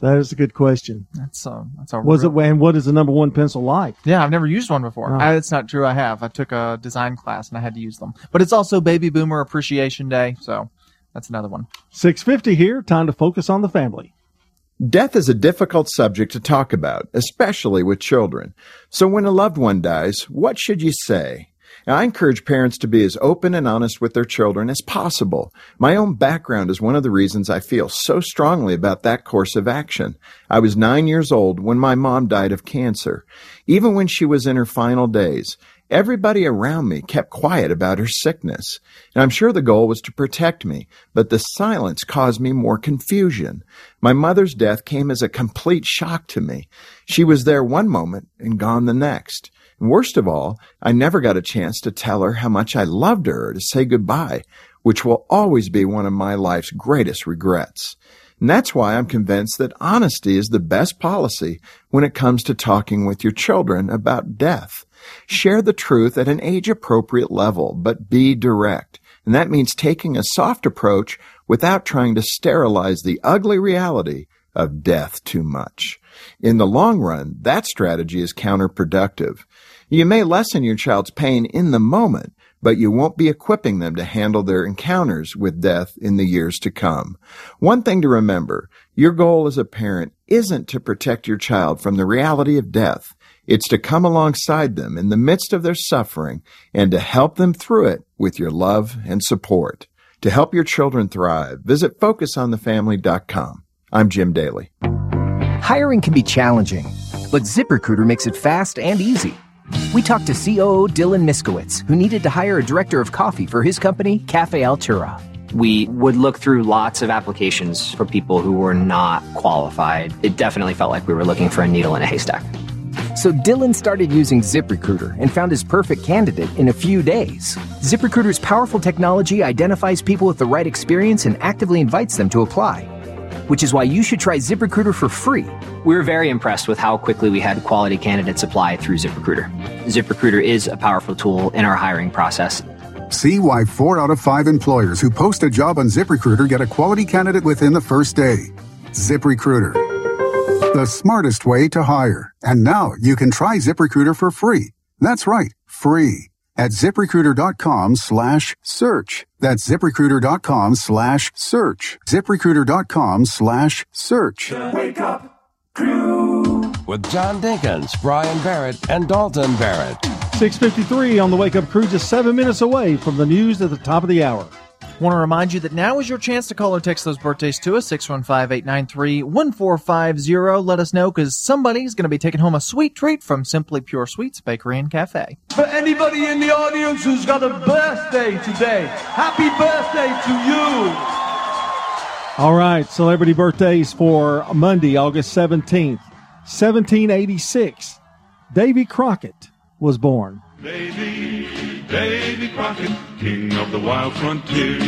That is a good question. That's uh, that's a Was real- it and what is the number one pencil like? Yeah, I've never used one before. Oh. I, it's not true. I have. I took a design class and I had to use them. But it's also Baby Boomer Appreciation Day, so that's another one. Six fifty here. Time to focus on the family. Death is a difficult subject to talk about, especially with children. So when a loved one dies, what should you say? Now, I encourage parents to be as open and honest with their children as possible. My own background is one of the reasons I feel so strongly about that course of action. I was nine years old when my mom died of cancer. Even when she was in her final days, everybody around me kept quiet about her sickness. And I'm sure the goal was to protect me, but the silence caused me more confusion. My mother's death came as a complete shock to me. She was there one moment and gone the next. Worst of all, I never got a chance to tell her how much I loved her or to say goodbye, which will always be one of my life's greatest regrets. And that's why I'm convinced that honesty is the best policy when it comes to talking with your children about death. Share the truth at an age appropriate level, but be direct. And that means taking a soft approach without trying to sterilize the ugly reality of death too much. In the long run, that strategy is counterproductive. You may lessen your child's pain in the moment, but you won't be equipping them to handle their encounters with death in the years to come. One thing to remember, your goal as a parent isn't to protect your child from the reality of death. It's to come alongside them in the midst of their suffering and to help them through it with your love and support. To help your children thrive, visit focusonthefamily.com. I'm Jim Daly. Hiring can be challenging, but ZipRecruiter makes it fast and easy. We talked to COO Dylan Miskowitz, who needed to hire a director of coffee for his company, Cafe Altura. We would look through lots of applications for people who were not qualified. It definitely felt like we were looking for a needle in a haystack. So Dylan started using ZipRecruiter and found his perfect candidate in a few days. ZipRecruiter's powerful technology identifies people with the right experience and actively invites them to apply. Which is why you should try ZipRecruiter for free. We were very impressed with how quickly we had quality candidates apply through ZipRecruiter. ZipRecruiter is a powerful tool in our hiring process. See why four out of five employers who post a job on ZipRecruiter get a quality candidate within the first day. ZipRecruiter, the smartest way to hire. And now you can try ZipRecruiter for free. That's right, free at ziprecruiter.com slash search. That's ziprecruiter.com slash search. ziprecruiter.com slash search. Wake up crew with John Dinkins, Brian Barrett, and Dalton Barrett. 653 on the Wake Up Crew, just seven minutes away from the news at the top of the hour. Want to remind you that now is your chance to call or text those birthdays to us, 615-893-1450. Let us know because somebody's going to be taking home a sweet treat from Simply Pure Sweets Bakery and Cafe. For anybody in the audience who's got a birthday today, happy birthday to you. All right, celebrity birthdays for Monday, August 17th, 1786. Davy Crockett was born. Davy, Davy Crockett, king of the wild frontier.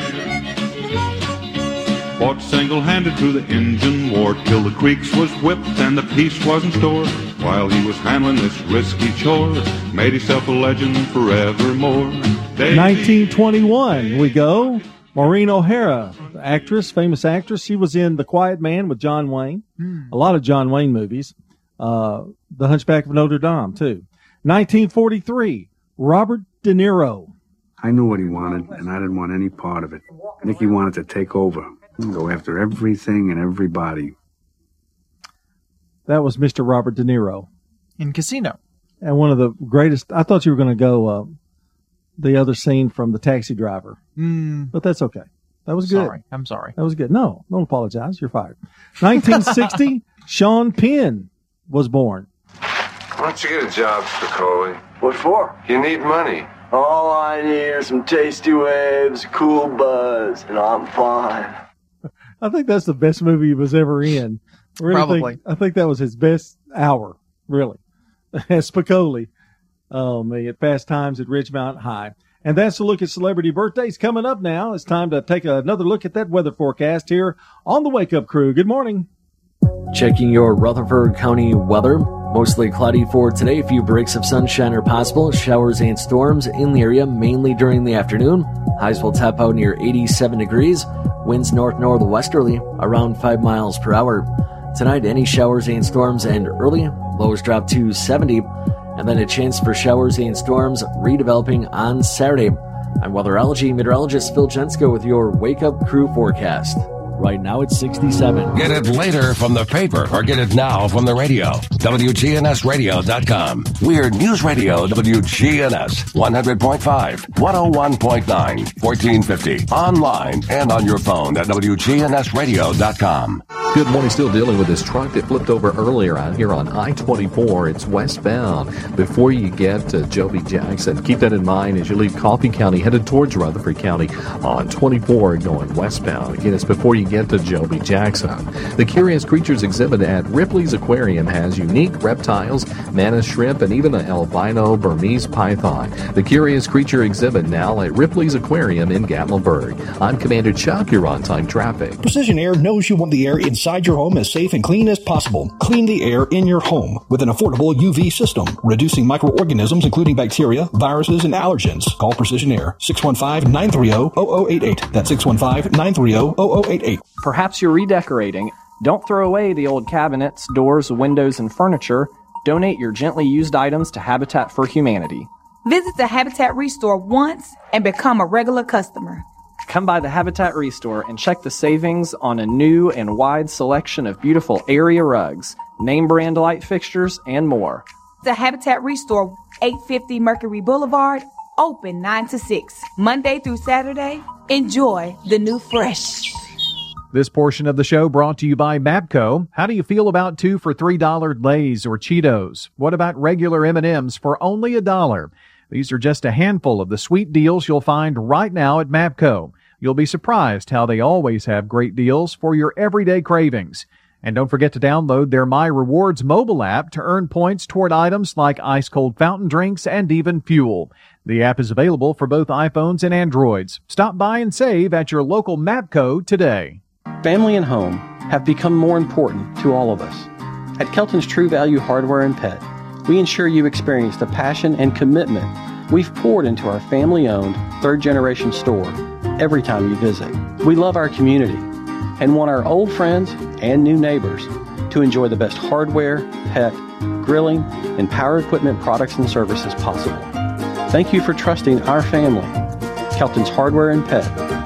Fought single-handed through the Injun War till the creeks was whipped and the peace wasn't stored. While he was handling this risky chore, made himself a legend forevermore. Davy, 1921, we go. Maureen O'Hara, actress, famous actress. She was in The Quiet Man with John Wayne. A lot of John Wayne movies. Uh, the Hunchback of Notre Dame, too. 1943, Robert De Niro. I knew what he wanted, and I didn't want any part of it. Nicky wanted to take over, go after everything and everybody. That was Mr. Robert De Niro. In Casino. And one of the greatest, I thought you were going to go, uh, the other scene from The Taxi Driver. Mm. But that's okay. That was good. Sorry. I'm sorry. That was good. No, don't apologize. You're fired. 1960, [laughs] Sean Penn was born. Why don't you get a job, Spicoli? What for? You need money. All I need are some tasty waves, cool buzz, and I'm fine. I think that's the best movie he was ever in. I really Probably. Think, I think that was his best hour, really. [laughs] As Spicoli. Oh, me, at Fast Times at Ridgemont High. And that's a look at celebrity birthdays coming up now. It's time to take another look at that weather forecast here on the Wake Up Crew. Good morning. Checking your Rutherford County weather. Mostly cloudy for today. A few breaks of sunshine are possible. Showers and storms in the area mainly during the afternoon. Highs will top out near 87 degrees. Winds north northwesterly around 5 miles per hour. Tonight, any showers and storms end early. Lows drop to 70. And then a chance for showers and storms redeveloping on Saturday. I'm weatherology meteorologist Phil Jensko with your Wake Up Crew forecast. Right now it's 67. Get it later from the paper or get it now from the radio. WGNSradio.com. We're News Radio WGNS 100.5, 101.9, 1450. Online and on your phone at WGNSradio.com. Good morning. Still dealing with this truck that flipped over earlier out here on I 24. It's westbound. Before you get to Joe B. Jackson, keep that in mind as you leave Coffee County headed towards Rutherford County on 24 going westbound. Again, it's before you get to Joe B. Jackson. The Curious Creatures exhibit at Ripley's Aquarium has unique reptiles, mantis shrimp, and even an albino Burmese python. The Curious Creature exhibit now at Ripley's Aquarium in Gatlinburg. I'm Commander Chuck. You're on time traffic. Precision Air knows you want the air inside your home as safe and clean as possible. Clean the air in your home with an affordable UV system, reducing microorganisms including bacteria, viruses, and allergens. Call Precision Air 615-930-0088. That's 615-930-0088. Perhaps you're redecorating. Don't throw away the old cabinets, doors, windows, and furniture. Donate your gently used items to Habitat for Humanity. Visit the Habitat Restore once and become a regular customer. Come by the Habitat Restore and check the savings on a new and wide selection of beautiful area rugs, name brand light fixtures, and more. The Habitat Restore, 850 Mercury Boulevard, open 9 to 6, Monday through Saturday. Enjoy the new fresh. This portion of the show brought to you by Mapco. How do you feel about two for three dollar Lay's or Cheetos? What about regular M&Ms for only a dollar? These are just a handful of the sweet deals you'll find right now at Mapco. You'll be surprised how they always have great deals for your everyday cravings. And don't forget to download their My Rewards mobile app to earn points toward items like ice cold fountain drinks and even fuel. The app is available for both iPhones and Androids. Stop by and save at your local Mapco today. Family and home have become more important to all of us. At Kelton's True Value Hardware and Pet, we ensure you experience the passion and commitment we've poured into our family owned third generation store every time you visit. We love our community and want our old friends and new neighbors to enjoy the best hardware, pet, grilling, and power equipment products and services possible. Thank you for trusting our family. Kelton's Hardware and Pet,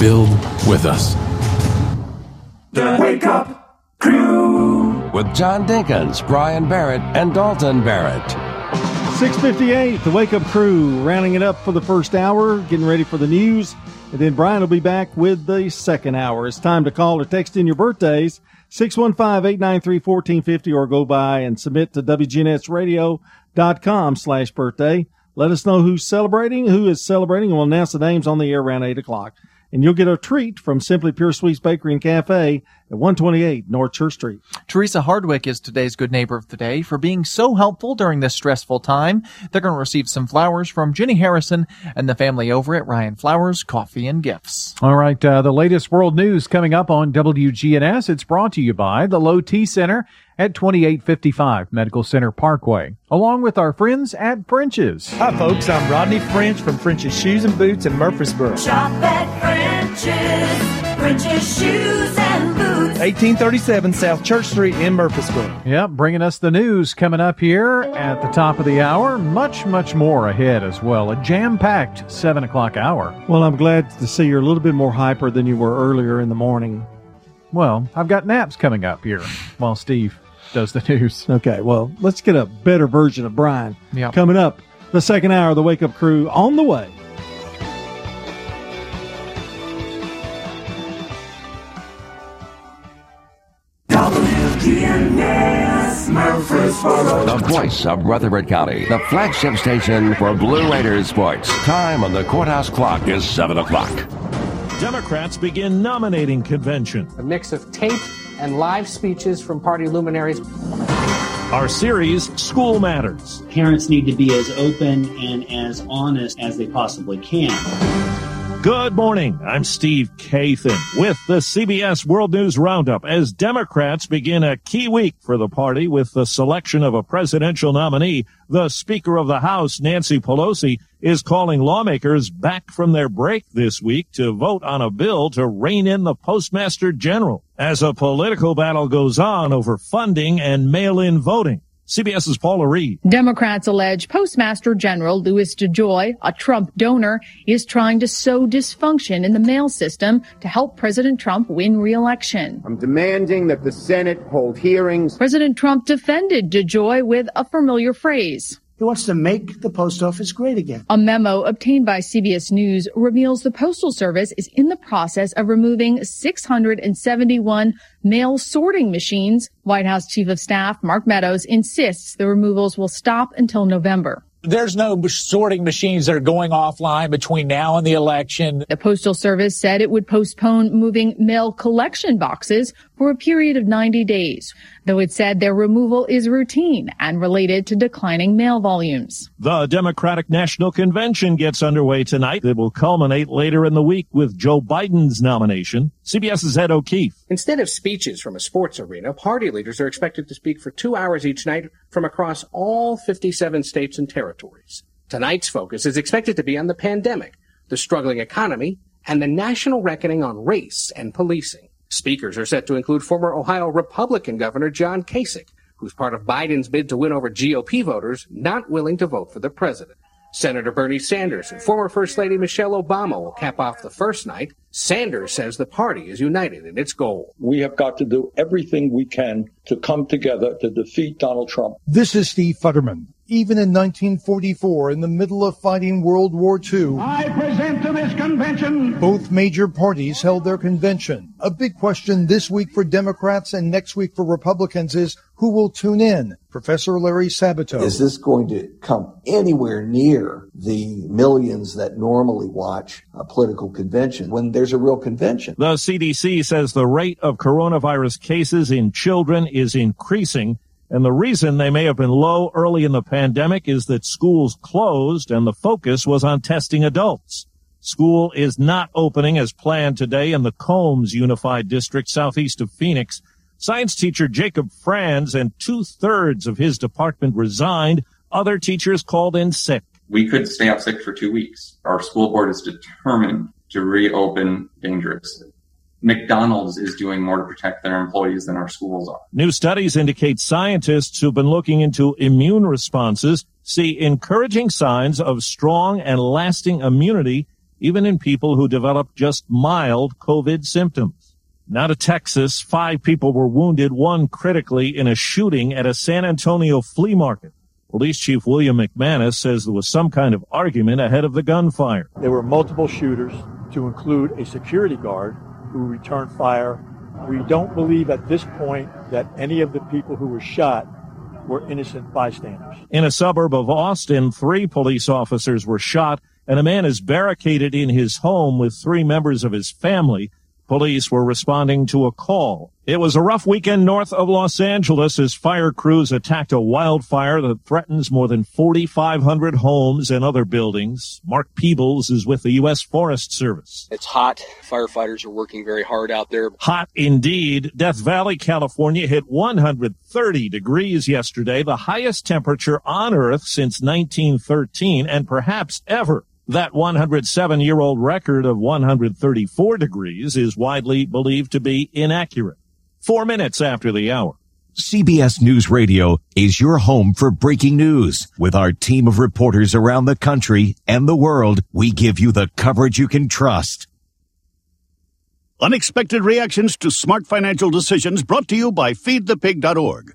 Build with us. The Wake Up Crew with John Dinkins, Brian Barrett, and Dalton Barrett. 658, the Wake Up Crew, rounding it up for the first hour, getting ready for the news. And then Brian will be back with the second hour. It's time to call or text in your birthdays, 615-893-1450, or go by and submit to WGNSradio.com slash birthday. Let us know who's celebrating, who is celebrating, and we'll announce the names on the air around 8 o'clock. And you'll get a treat from Simply Pure Sweets Bakery and Cafe at 128 North Church Street. Teresa Hardwick is today's good neighbor of the day for being so helpful during this stressful time. They're going to receive some flowers from Jenny Harrison and the family over at Ryan Flowers Coffee and Gifts. All right, uh, the latest world news coming up on WGNS. It's brought to you by the Low T Center at 2855 Medical Center Parkway, along with our friends at French's. Hi, folks. I'm Rodney French from French's Shoes and Boots in Murfreesboro. Shop at French's, French's Shoes and Boots. 1837 South Church Street in Murfreesboro. Yep, bringing us the news coming up here at the top of the hour. Much, much more ahead as well. A jam packed 7 o'clock hour. Well, I'm glad to see you're a little bit more hyper than you were earlier in the morning. Well, I've got naps coming up here while Steve does the [laughs] news. Okay, well, let's get a better version of Brian. Yep. Coming up, the second hour of the Wake Up Crew on the way. WGNS Murfreesboro. The voice of Rutherford County. The flagship station for Blue Raiders sports. Time on the courthouse clock is 7 o'clock. Democrats begin nominating convention. A mix of tape and live speeches from party luminaries. Our series, School Matters. Parents need to be as open and as honest as they possibly can. Good morning. I'm Steve Kathan with the CBS World News Roundup as Democrats begin a key week for the party with the selection of a presidential nominee. The Speaker of the House, Nancy Pelosi, is calling lawmakers back from their break this week to vote on a bill to rein in the Postmaster General as a political battle goes on over funding and mail-in voting. CBS's Paula Reid. Democrats allege Postmaster General Louis DeJoy, a Trump donor, is trying to sow dysfunction in the mail system to help President Trump win re-election. I'm demanding that the Senate hold hearings. President Trump defended DeJoy with a familiar phrase. He wants to make the post office great again. A memo obtained by CBS News reveals the Postal Service is in the process of removing 671 mail sorting machines. White House Chief of Staff Mark Meadows insists the removals will stop until November. There's no sorting machines that are going offline between now and the election. The Postal Service said it would postpone moving mail collection boxes for a period of 90 days, though it said their removal is routine and related to declining mail volumes. The Democratic National Convention gets underway tonight. It will culminate later in the week with Joe Biden's nomination. CBS's Ed O'Keefe. Instead of speeches from a sports arena, party leaders are expected to speak for two hours each night from across all 57 states and territories. Tonight's focus is expected to be on the pandemic, the struggling economy, and the national reckoning on race and policing. Speakers are set to include former Ohio Republican Governor John Kasich, who's part of Biden's bid to win over GOP voters not willing to vote for the president. Senator Bernie Sanders and former First Lady Michelle Obama will cap off the first night. Sanders says the party is united in its goal. We have got to do everything we can to come together to defeat Donald Trump. This is Steve Futterman. Even in 1944, in the middle of fighting World War II, I present to this convention both major parties held their convention. A big question this week for Democrats and next week for Republicans is who will tune in? Professor Larry Sabato. Is this going to come anywhere near the millions that normally watch a political convention when there's a real convention? The CDC says the rate of coronavirus cases in children is increasing. And the reason they may have been low early in the pandemic is that schools closed and the focus was on testing adults. School is not opening as planned today in the Combs Unified District southeast of Phoenix. Science teacher Jacob Franz and two thirds of his department resigned. Other teachers called in sick. We could stay out sick for two weeks. Our school board is determined to reopen dangerously. McDonald's is doing more to protect their employees than our schools are. New studies indicate scientists who've been looking into immune responses see encouraging signs of strong and lasting immunity even in people who develop just mild COVID symptoms. Now to Texas, five people were wounded, one critically in a shooting at a San Antonio flea market. Police Chief William McManus says there was some kind of argument ahead of the gunfire. There were multiple shooters, to include a security guard who returned fire. We don't believe at this point that any of the people who were shot were innocent bystanders. In a suburb of Austin, three police officers were shot and a man is barricaded in his home with three members of his family. Police were responding to a call. It was a rough weekend north of Los Angeles as fire crews attacked a wildfire that threatens more than 4,500 homes and other buildings. Mark Peebles is with the U.S. Forest Service. It's hot. Firefighters are working very hard out there. Hot indeed. Death Valley, California hit 130 degrees yesterday, the highest temperature on Earth since 1913 and perhaps ever. That 107 year old record of 134 degrees is widely believed to be inaccurate. Four minutes after the hour. CBS News Radio is your home for breaking news. With our team of reporters around the country and the world, we give you the coverage you can trust. Unexpected reactions to smart financial decisions brought to you by feedthepig.org.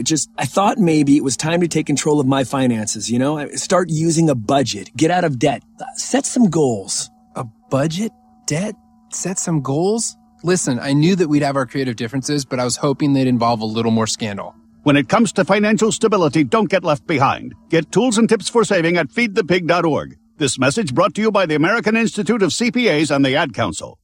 Just, I thought maybe it was time to take control of my finances, you know? Start using a budget, get out of debt, set some goals. A budget, debt, set some goals? Listen, I knew that we'd have our creative differences, but I was hoping they'd involve a little more scandal. When it comes to financial stability, don't get left behind. Get tools and tips for saving at feedthepig.org. This message brought to you by the American Institute of CPAs and the Ad Council.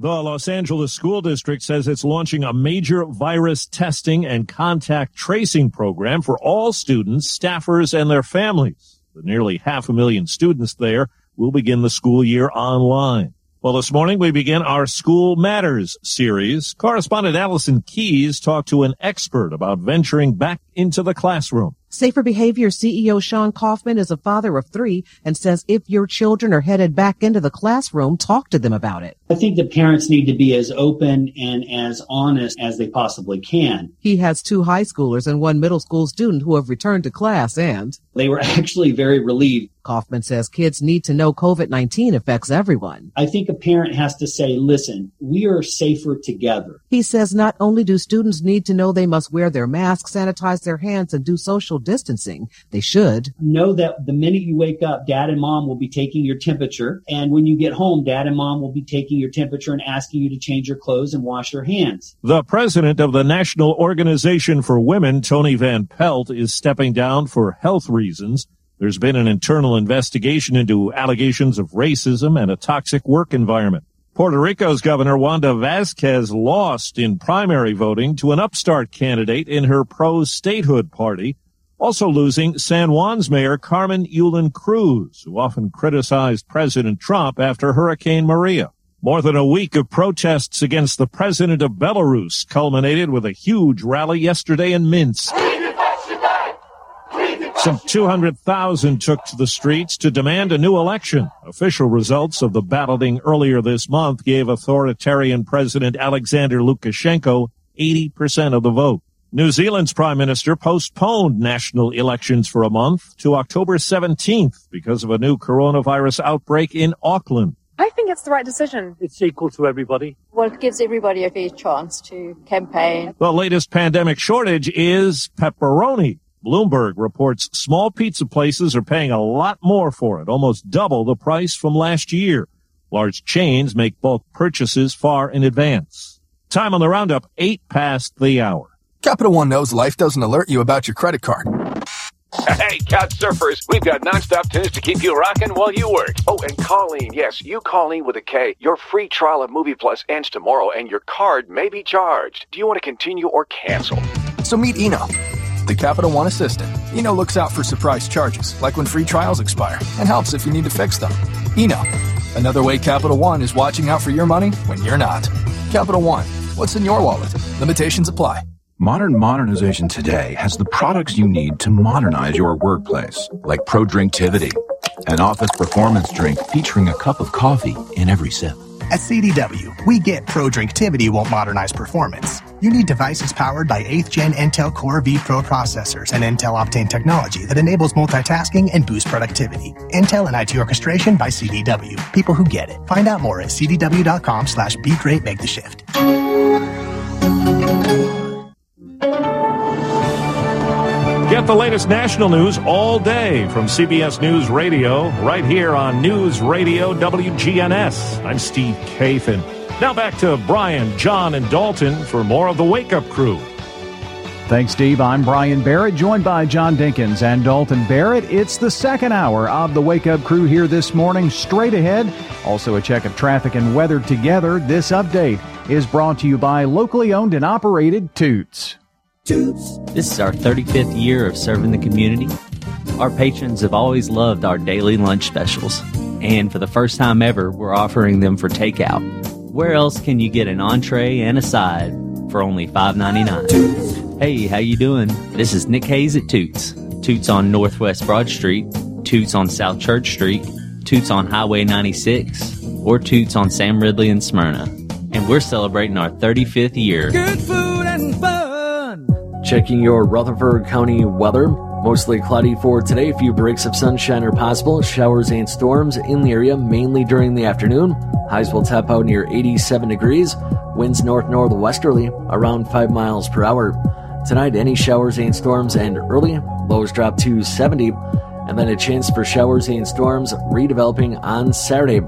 The Los Angeles School District says it's launching a major virus testing and contact tracing program for all students, staffers, and their families. The nearly half a million students there will begin the school year online. Well, this morning we begin our School Matters series. Correspondent Allison Keyes talked to an expert about venturing back into the classroom. Safer Behavior CEO Sean Kaufman is a father of three and says if your children are headed back into the classroom, talk to them about it. I think the parents need to be as open and as honest as they possibly can. He has two high schoolers and one middle school student who have returned to class and they were [laughs] actually very relieved. Kaufman says kids need to know COVID-19 affects everyone. I think a parent has to say, listen, we are safer together. He says not only do students need to know they must wear their masks, sanitize their hands, and do social distancing, they should know that the minute you wake up, dad and mom will be taking your temperature. And when you get home, dad and mom will be taking your temperature and asking you to change your clothes and wash your hands. The president of the National Organization for Women, Toni Van Pelt, is stepping down for health reasons. There's been an internal investigation into allegations of racism and a toxic work environment. Puerto Rico's Governor Wanda Vasquez lost in primary voting to an upstart candidate in her pro-statehood party, also losing San Juan's Mayor Carmen Yulín Cruz, who often criticized President Trump after Hurricane Maria. More than a week of protests against the president of Belarus culminated with a huge rally yesterday in Minsk. Some 200,000 took to the streets to demand a new election. Official results of the balloting earlier this month gave authoritarian President Alexander Lukashenko 80% of the vote. New Zealand's prime minister postponed national elections for a month to October 17th because of a new coronavirus outbreak in Auckland. I think it's the right decision. It's equal to everybody. Well, it gives everybody a fair chance to campaign. The latest pandemic shortage is pepperoni. Bloomberg reports small pizza places are paying a lot more for it, almost double the price from last year. Large chains make bulk purchases far in advance. Time on the roundup, eight past the hour. Capital One knows life doesn't alert you about your credit card. Hey, couch surfers, we've got nonstop tunes to keep you rocking while you work. Oh, and Colleen, yes, you Colleen with a K. Your free trial of Movie Plus ends tomorrow, and your card may be charged. Do you want to continue or cancel? So meet Eno the Capital One assistant. Eno looks out for surprise charges, like when free trials expire, and helps if you need to fix them. Eno, another way Capital One is watching out for your money when you're not. Capital One, what's in your wallet? Limitations apply. Modern modernization today has the products you need to modernize your workplace, like ProDrinktivity, an office performance drink featuring a cup of coffee in every sip. At CDW, we get ProDrinktivity won't modernize performance. You need devices powered by 8th gen Intel Core vPro processors and Intel Optane technology that enables multitasking and boosts productivity. Intel and IT orchestration by CDW. People who get it. Find out more at cdw.com slash be great make the shift. Get the latest national news all day from CBS News Radio, right here on News Radio WGNS. I'm Steve Kathan. Now back to Brian, John, and Dalton for more of the Wake Up Crew. Thanks, Steve. I'm Brian Barrett, joined by John Dinkins and Dalton Barrett. It's the second hour of the Wake Up Crew here this morning. Straight ahead, also a check of traffic and weather together. This update is brought to you by locally owned and operated Toots. This is our 35th year of serving the community. Our patrons have always loved our daily lunch specials, and for the first time ever, we're offering them for takeout. Where else can you get an entree and a side for only $5.99? Hey, how you doing? This is Nick Hayes at Toots. Toots on Northwest Broad Street, Toots on South Church Street, Toots on Highway 96, or Toots on Sam Ridley and Smyrna. And we're celebrating our 35th year. Good food. Checking your Rutherford County weather. Mostly cloudy for today. A few breaks of sunshine are possible. Showers and storms in the area mainly during the afternoon. Highs will top out near 87 degrees. Winds north northwesterly around 5 miles per hour. Tonight, any showers and storms and early. Lows drop to 70. And then a chance for showers and storms redeveloping on Saturday.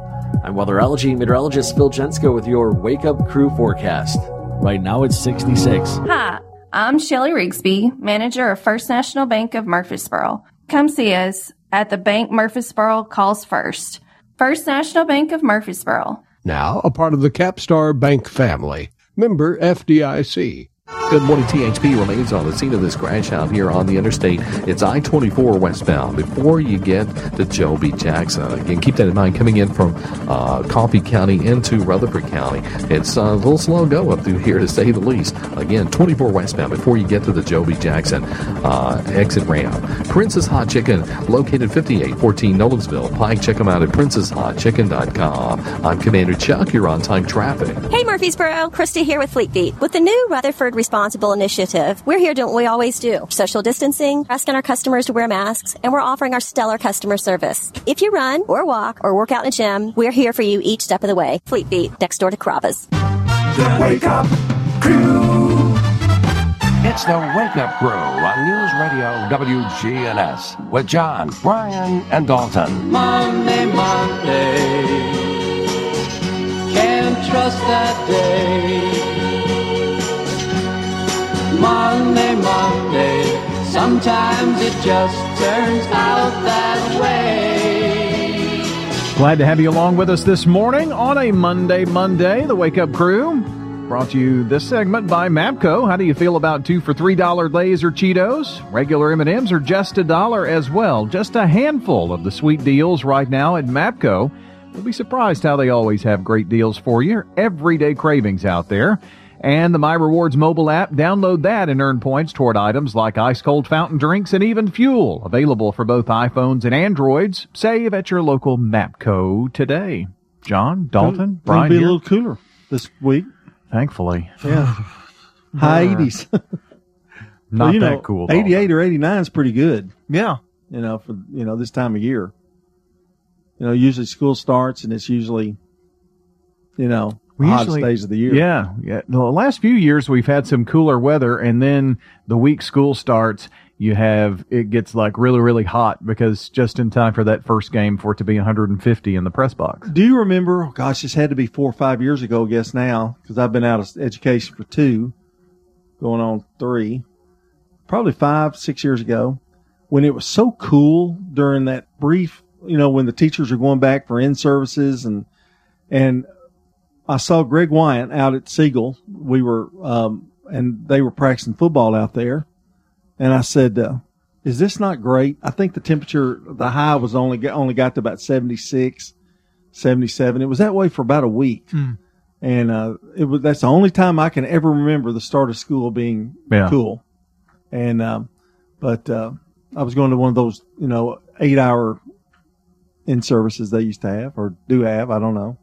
I'm weatherology meteorologist Phil Jensko with your Wake Up Crew forecast. Right now it's 66. Hi, I'm Shelly Rigsby, manager of First National Bank of Murfreesboro. Come see us at the Bank Murfreesboro Calls First. First National Bank of Murfreesboro. Now a part of the Capstar Bank family. Member FDIC. Good morning. THP remains on the scene of this crash out here on the interstate. It's I 24 westbound before you get to Joe B. Jackson. Again, keep that in mind coming in from uh, Coffee County into Rutherford County. It's uh, a little slow go up through here to say the least. Again, 24 westbound before you get to the Joe B. Jackson uh, exit ramp. Princess Hot Chicken, located 5814 Nolensville. Pike, check them out at princesshotchicken.com. I'm Commander Chuck. You're on time traffic. Hey, Murfreesboro. Christy here with Fleet Feet. With the new Rutherford Responsible Initiative, we're here doing what we always do. Social distancing, asking our customers to wear masks, and we're offering our stellar customer service. If you run or walk or work out in a gym, we're here for you each step of the way. Fleet Feet, next door to Carrabba's. The Wake Up Crew. It's the Wake Up Crew on News Radio WGNS with John, Brian, and Dalton. Monday, Monday. Can't trust that day. Monday, Monday. Sometimes it just turns out that way. Glad to have you along with us this morning on a Monday, Monday, the Wake Up Crew. Brought to you this segment by Mapco. How do you feel about two for three dollar Lay's or Cheetos? Regular M&Ms are just a dollar as well. Just a handful of the sweet deals right now at Mapco. You'll be surprised how they always have great deals for you. Everyday cravings out there. And the My Rewards mobile app, download that and earn points toward items like ice cold fountain drinks and even fuel. Available for both iPhones and Androids. Save at your local Mapco today. John, Dalton, It'll Brian be a little cooler this week. Thankfully. Yeah. [laughs] High 80s. [laughs] Not Well, you that know, cool. Dalton. 88 or 89 is pretty good. Yeah. You know, for, you know, this time of year. You know, usually school starts and it's usually, you know, We usually- days of the year. Yeah, yeah. The last few years we've had some cooler weather, and then the week school starts, you have it gets like really, really hot because just in time for that first game for it to be 150 in the press box. Do you remember? oh Gosh, this had to be four or five years ago, I guess now, because I've been out of education for two, going on three, probably five, six years ago, when it was so cool during that brief, you know, when the teachers are going back for in services and, and I saw Greg Wyant out at Siegel. We were, um, and they were practicing football out there. And I said, uh, is this not great? I think the temperature, the high was only, only got to about 76, 77. It was that way for about a week. Hmm. And, uh, it was, that's the only time I can ever remember the start of school being Yeah. cool. And, um, but, uh, I was going to one of those, you know, eight hour in services they used to have or do have. I don't know.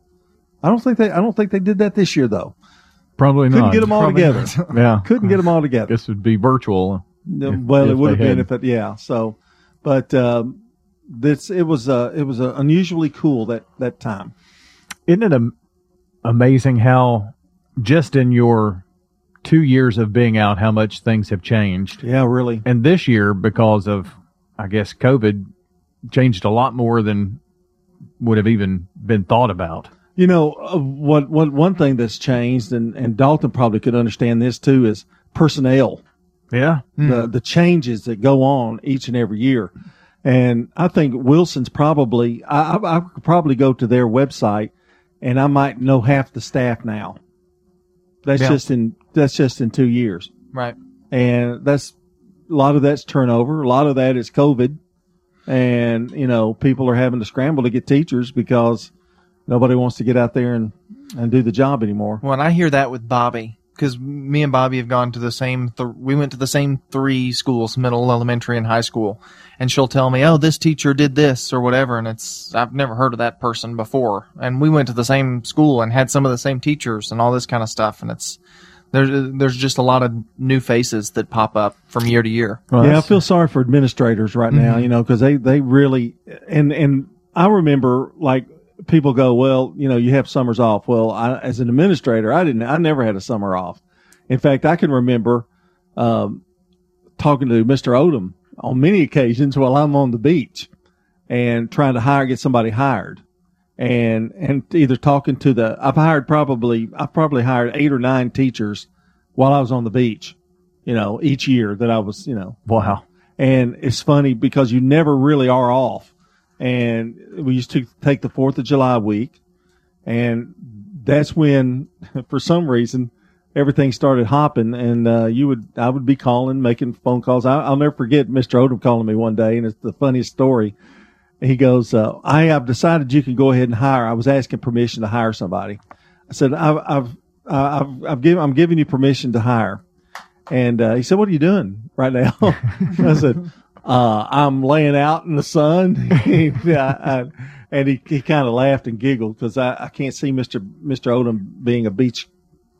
I don't think they, I don't think they did that this year though. Probably not. Couldn't get them all Probably together. [laughs] Yeah. Couldn't get them all together. This would be virtual. No, if- well, if it would have been if it, yeah. So, but um, this it was uh, it was uh, unusually cool that that time. Isn't it am- amazing how just in your two years of being out, how much things have changed? Yeah, really. And this year, because of, I guess, COVID, changed a lot more than would have even been thought about. You know uh, what? What one thing that's changed, and and Dalton probably could understand this too, is personnel. Yeah, the the changes that go on each and every year. And I think Wilson's probably I, I, I could probably go to their website and I might know half the staff now. That's Yeah. just in that's just in two years. Right. And that's a lot of that's turnover. A lot of that is COVID. And, you know, people are having to scramble to get teachers because nobody wants to get out there and, and do the job anymore. Well, and I hear that with Bobby because me and Bobby have gone to the same. Th- we went to the same three schools: middle, elementary, and high school. And she'll tell me, "Oh, this teacher did this or whatever," and it's I've never heard of that person before. And we went to the same school and had some of the same teachers and all this kind of stuff. And it's there's there's just a lot of new faces that pop up from year to year. yeah, I feel sorry for administrators right now, Mhm. you know, because they, they really, and, and I remember like people go, well, you know, you have summers off. Well, I, as an administrator, I didn't, I never had a summer off. In fact, I can remember, um, talking to Mr. Odom on many occasions while I'm on the beach and trying to hire, get somebody hired. and and either talking to the I've hired probably I've probably hired eight or nine teachers while I was on the beach, you know, each year that I was, you know. Wow. And it's funny because you never really are off. And we used to take the 4th of July week and that's when [laughs] for some reason everything started hopping and uh, you would I would be calling, making phone calls. I, will never forget Mr. Odom calling me one day and it's the funniest story he goes, uh, I have decided you can go ahead and hire. I was asking permission to hire somebody. I said, I've, I've, I've, I've given, I'm giving you permission to hire. And, uh, he said, what are you doing right now? [laughs] I said, uh, I'm laying out in the sun. [laughs] and he, he kind of laughed and giggled because I, I can't see Mr. Mr. Odom being a beach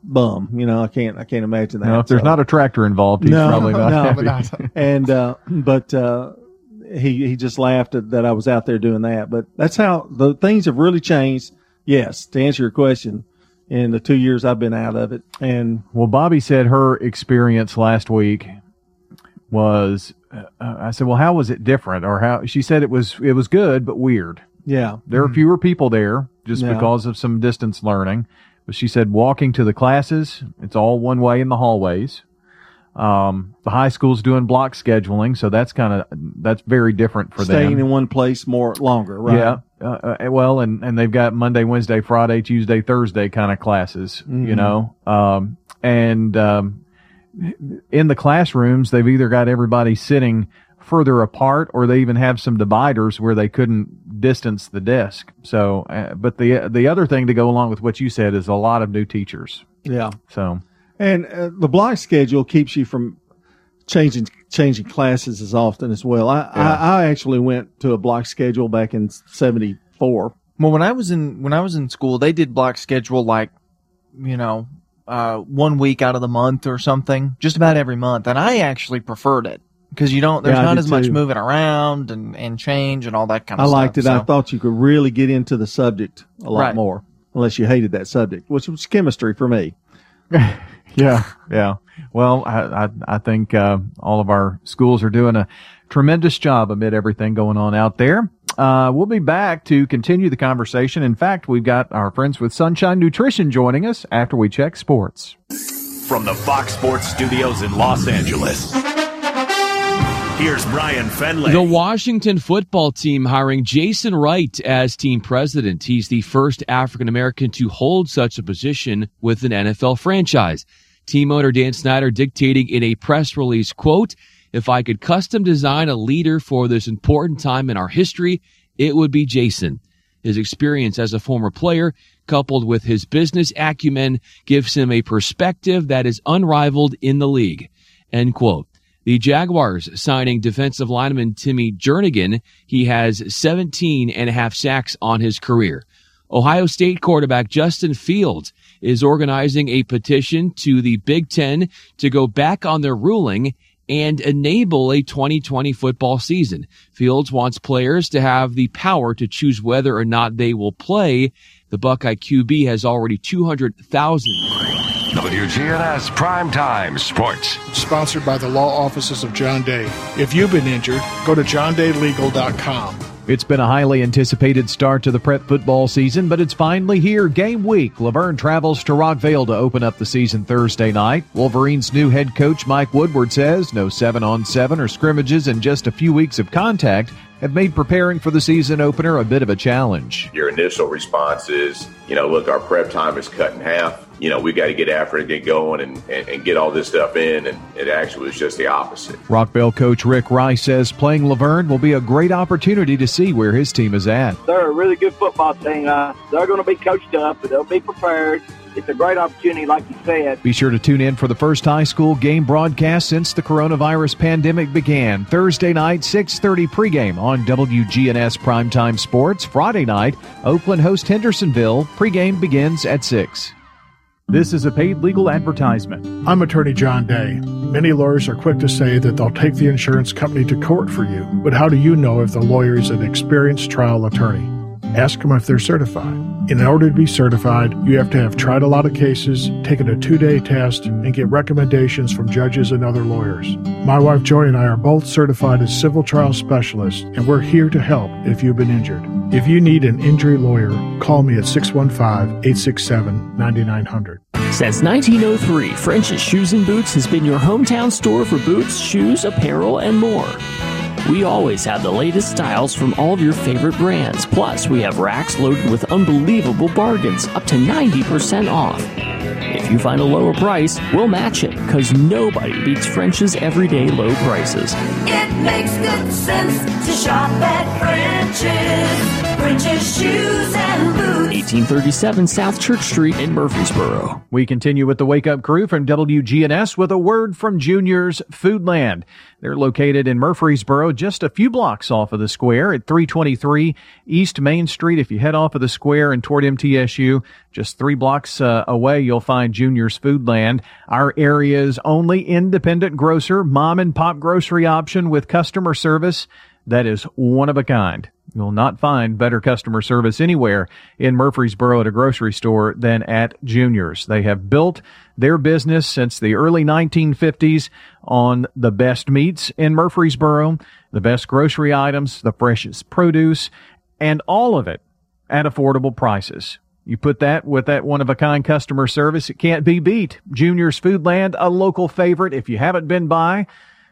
bum. You know, I can't, I can't imagine that. No, if there's so. not a tractor involved, he's no, probably not. No, [laughs] but not. [laughs] and, uh, but, uh, he he just laughed at that I was out there doing that. But that's how the things have really changed. Yes, to answer your question, in the two years I've been out of it, and well, Bobby said her experience last week was. Uh, I said, well, how was it different, or how? She said it was it was good but weird. Yeah, there are fewer people there just yeah. because of some distance learning. But she said walking to the classes, it's all one way in the hallways. Um, the high school's doing block scheduling, so that's kind of that's very different for Staying them. Staying in one place more longer, right? Yeah. Uh, uh, well, and and they've got Monday, Wednesday, Friday, Tuesday, Thursday kind of classes, mm-hmm. you know. Um, and um, in the classrooms, they've either got everybody sitting further apart, or they even have some dividers where they couldn't distance the desk. So, uh, but the the other thing to go along with what you said is a lot of new teachers. Yeah. So and uh, the block schedule keeps you from changing changing classes as often as well. I, yeah. I, I actually went to a block schedule back in '74. Well, when I was in when I was in school, they did block schedule like, you know, uh, one week out of the month or something, just about every month, and I actually preferred it because you don't. There's yeah, not as too. much moving around and and change and all that kind of. I stuff. I liked it. So. I thought you could really get into the subject a lot right. more, unless you hated that subject, which was chemistry for me. [laughs] Yeah, yeah. Well, I I, I think uh, all of our schools are doing a tremendous job amid everything going on out there. Uh, we'll be back to continue the conversation. In fact, we've got our friends with Sunshine Nutrition joining us after we check sports. From the Fox Sports Studios in Los Angeles. Here's Brian Fenley. The Washington football team hiring Jason Wright as team president. He's the first African American to hold such a position with an NFL franchise. Team owner Dan Snyder dictating in a press release, quote, if I could custom design a leader for this important time in our history, it would be Jason. His experience as a former player, coupled with his business acumen, gives him a perspective that is unrivaled in the league. End quote. The Jaguars signing defensive lineman Timmy Jernigan. He has 17 and a half sacks on his career. Ohio State quarterback Justin Fields is organizing a petition to the Big Ten to go back on their ruling and enable a 2020 football season. Fields wants players to have the power to choose whether or not they will play. The Buckeye QB has already 200,000. WGNS Primetime Sports. Sponsored by the law offices of John Day. If you've been injured, go to johndaylegal.com. It's been a highly anticipated start to the prep football season, but it's finally here. Game week. La Vergne travels to Rockvale to open up the season Thursday night. Wolverines' new head coach Mike Woodward says no 7 on 7 or scrimmages and just a few weeks of contact have made preparing for the season opener a bit of a challenge. Your initial response is, you know, look, our prep time is cut in half you know, we got to get after it, and get going, and, and, and, get all this stuff in. And it actually was just the opposite. Rockvale coach Rick Rice says playing La Vergne will be a great opportunity to see where his team is at. They're a really good football team. Uh, they're going to be coached up, but they'll be prepared. It's a great opportunity, like you said. Be sure to tune in for the first high school game broadcast since the coronavirus pandemic began. Thursday night, 6.30 pregame on WGNS Primetime Sports. Friday night, Oakland host Hendersonville. Pregame begins at 6. This is a paid legal advertisement. I'm attorney John Day. Many lawyers are quick to say that they'll take the insurance company to court for you, but how do you know if the lawyer is an experienced trial attorney? Ask them if they're certified. In order to be certified, you have to have tried a lot of cases, taken a two day test, and get recommendations from judges and other lawyers. My wife Joy and I are both certified as civil trial specialists, and we're here to help if you've been injured. If you need an injury lawyer, call me at 615 867 9900. Since 1903, French's Shoes and Boots has been your hometown store for boots, shoes, apparel, and more. We always have the latest styles from all of your favorite brands. Plus, we have racks loaded with unbelievable bargains, up to 90% off. If you find a lower price, we'll match it, because nobody beats French's everyday low prices. It makes good sense to shop at French's. French's Shoes and Boots. 1837 South Church Street in Murfreesboro. We continue with the Wake Up Crew from WGNS with a word from Junior's Foodland. They're located in Murfreesboro, just a few blocks off of the square at 323 East Main Street. If you head off of the square and toward MTSU, just three blocks uh, away, you'll find Junior's Foodland. Our area's only independent grocer, mom and pop grocery option with customer service that is one of a kind. You'll not find better customer service anywhere in Murfreesboro at a grocery store than at Junior's. They have built their business since the early 1950s on the best meats in Murfreesboro, the best grocery items, the freshest produce, and all of it at affordable prices. You put that with that one of a kind customer service, it can't be beat. Junior's Foodland, a local favorite. If you haven't been by,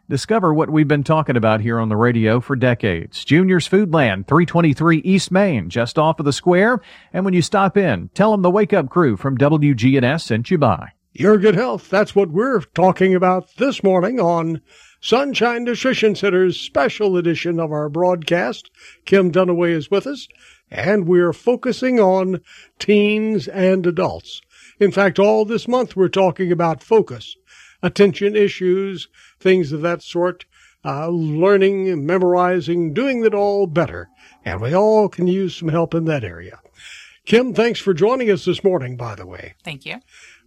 Discover what we've been talking about here on the radio for decades. Junior's Foodland, 323 East Main, just off of the square. And when you stop in, tell them the Wake Up Crew from WGNS sent you by. Your good health. That's what we're talking about this morning on Sunshine Nutrition Center's special edition of our broadcast. Kim Dunaway is with us, and we're focusing on teens and adults. In fact, all this month we're talking about focus, attention issues, things of that sort, uh, learning, memorizing, doing it all better. And we all can use some help in that area. Kim, thanks for joining us this morning, by the way. Thank you.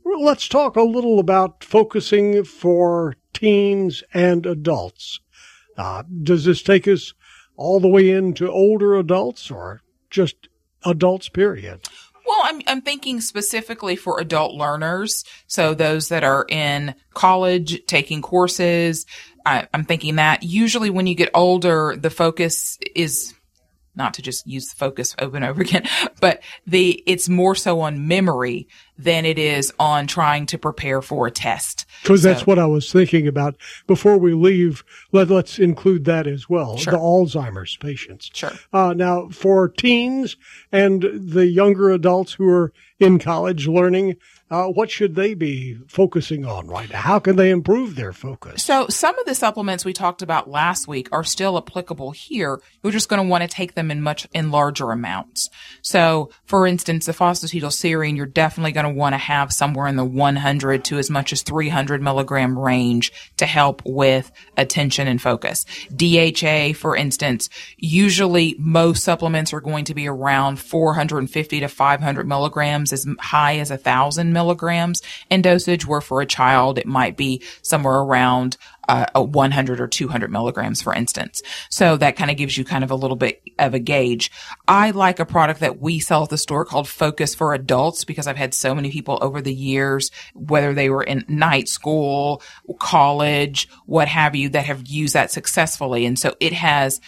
Well, let's talk a little about focusing for teens and adults. Uh, does this take us all the way into older adults or just adults, period? Well, I'm, I'm thinking specifically for adult learners. So those that are in college taking courses. I, I'm thinking that usually when you get older, the focus is not to just use the focus over and over again, [laughs] but the, it's more so on memory than it is on trying to prepare for a test. Because that's what I was thinking about. Before we leave, let, let's include that as well. Sure. The Alzheimer's patients. Sure. Uh, now, for teens and the younger adults who are in college learning, uh, what should they be focusing on right now? How can they improve their focus? So some of the supplements we talked about last week are still applicable here. You're just going to want to take them in much in larger amounts. So, for instance, the phosphatidylserine, you're definitely going to want to have somewhere in the 100 to as much as 300 milligram range to help with attention and focus. DHA, for instance, usually most supplements are going to be around 450 to 500 milligrams, as high as a thousand milligrams in dosage, where for a child it might be somewhere around uh, a 100 or 200 milligrams, for instance. So that kind of gives you kind of a little bit of a gauge. I like a product that we sell at the store called Focus for Adults because I've had so many people over the years, whether they were in night school, college, what have you, that have used that successfully. And so it has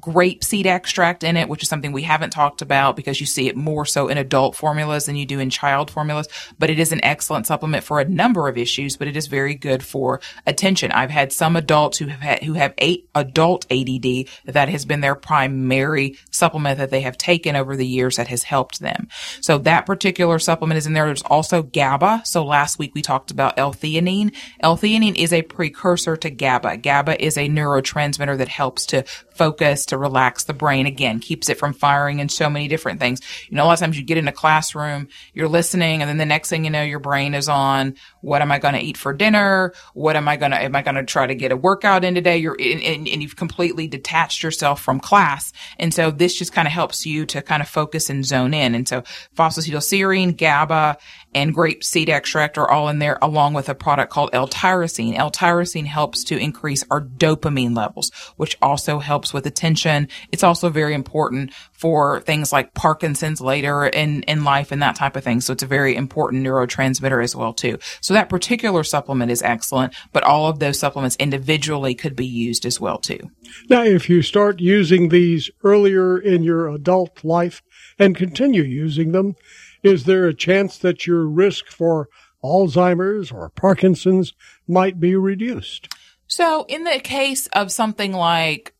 grape seed extract in it, which is something we haven't talked about because you see it more so in adult formulas than you do in child formulas. But it is an excellent supplement for a number of issues, but it is very good for attention. I've had some adults who have had, who have eight adult ADD that has been their primary supplement that they have taken over the years that has helped them. So that particular supplement is in there. There's also GABA. So last week we talked about L-theanine. L-theanine is a precursor to GABA. GABA is a neurotransmitter that helps to focus, to relax the brain. Again, keeps it from firing in so many different things. You know, a lot of times you get in a classroom, you're listening, and then the next thing you know, your brain is on what am I going to eat for dinner? What am I going to, am I going to try to get a workout in today? You're, and, and, and you've completely detached yourself from class. And so this just kind of helps you to kind of focus and zone in. And so phosphatidylserine, GABA, and grape seed extract are all in there along with a product called L-tyrosine. L-tyrosine helps to increase our dopamine levels, which also helps with attention. It's also very important for things like Parkinson's later in, in life and that type of thing. So it's a very important neurotransmitter as well too. So that particular supplement is excellent, but all of those supplements individually could be used as well too. Now, if you start using these earlier in your adult life and continue using them, is there a chance that your risk for Alzheimer's or Parkinson's might be reduced? So in the case of something like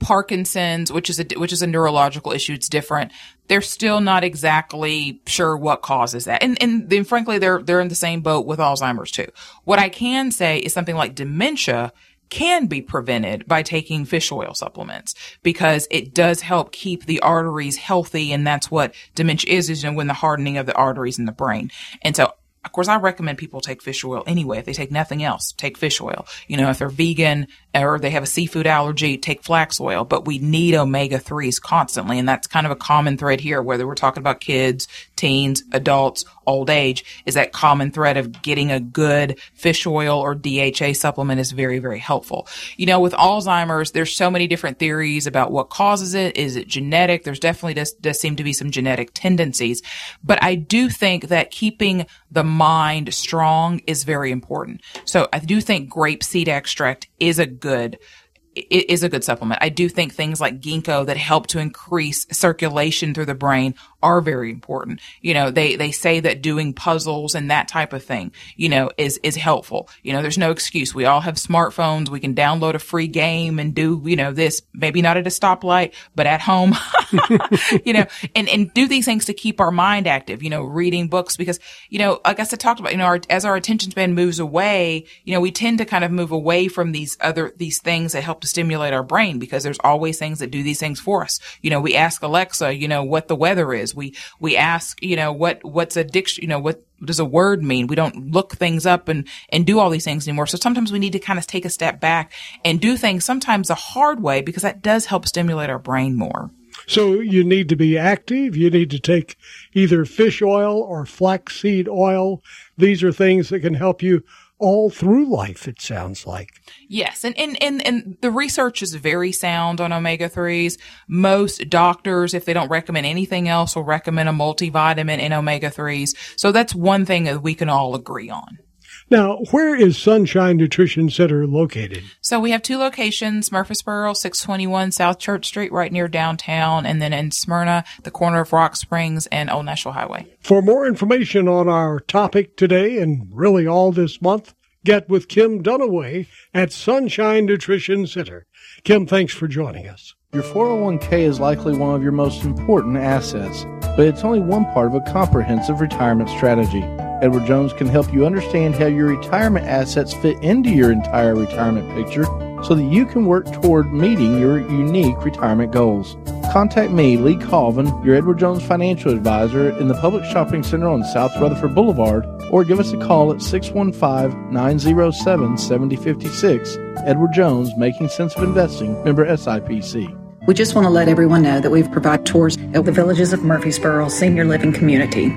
Parkinson's, which is a which is a neurological issue, it's different. They're still not exactly sure what causes that, and and then frankly, they're they're in the same boat with Alzheimer's too. What I can say is something like dementia can be prevented by taking fish oil supplements because it does help keep the arteries healthy, and that's what dementia is, is you know, when the hardening of the arteries in the brain. And so of course, I recommend people take fish oil anyway. If they take nothing else, take fish oil. You know, if they're vegan or they have a seafood allergy, take flax oil. But we need omega 3s constantly. And that's kind of a common thread here, whether we're talking about kids, teens, adults, old age, is that common thread of getting a good fish oil or DHA supplement is very, very helpful. You know, with Alzheimer's, there's so many different theories about what causes it. Is it genetic? There's definitely does, does seem to be some genetic tendencies. But I do think that keeping the mind strong is very important. So I do think grape seed extract is a good is a good supplement. I do think things like ginkgo that help to increase circulation through the brain are very important. You know, they, they say that doing puzzles and that type of thing, you know, is, is helpful. You know, there's no excuse. We all have smartphones. We can download a free game and do, you know, this, maybe not at a stoplight, but at home, [laughs] you know, and, and do these things to keep our mind active, you know, reading books because, you know, like I said, talked about, you know, our, as our attention span moves away, you know, we tend to kind of move away from these other, these things that help to stimulate our brain because there's always things that do these things for us. You know, we ask Alexa, you know, what the weather is. We, we ask, you know, what, what's a diction, you know, what, does a word mean? We don't look things up and, and do all these things anymore. So sometimes we need to kind of take a step back and do things sometimes the hard way because that does help stimulate our brain more. So you need to be active. You need to take either fish oil or flaxseed oil. These are things that can help you all through life, it sounds like. Yes. And, and, and, and the research is very sound on omega 3s. Most doctors, if they don't recommend anything else, will recommend a multivitamin in omega 3s. So that's one thing that we can all agree on. Now, where is Sunshine Nutrition Center located? So we have two locations, Murfreesboro, 621 South Church Street, right near downtown, and then in Smyrna, the corner of Rock Springs and Old National Highway. For more information on our topic today and really all this month, get with Kim Dunaway at Sunshine Nutrition Center. Kim, thanks for joining us. Your 401k is likely one of your most important assets, but it's only one part of a comprehensive retirement strategy. Edward Jones can help you understand how your retirement assets fit into your entire retirement picture so that you can work toward meeting your unique retirement goals. Contact me, Lee Colvin, your Edward Jones financial advisor in the Public Shopping Center on South Rutherford Boulevard, or give us a call at 615 907 7056. Edward Jones, Making Sense of Investing, member SIPC. We just want to let everyone know that we've provided tours at the Villages of Murfreesboro Senior Living Community.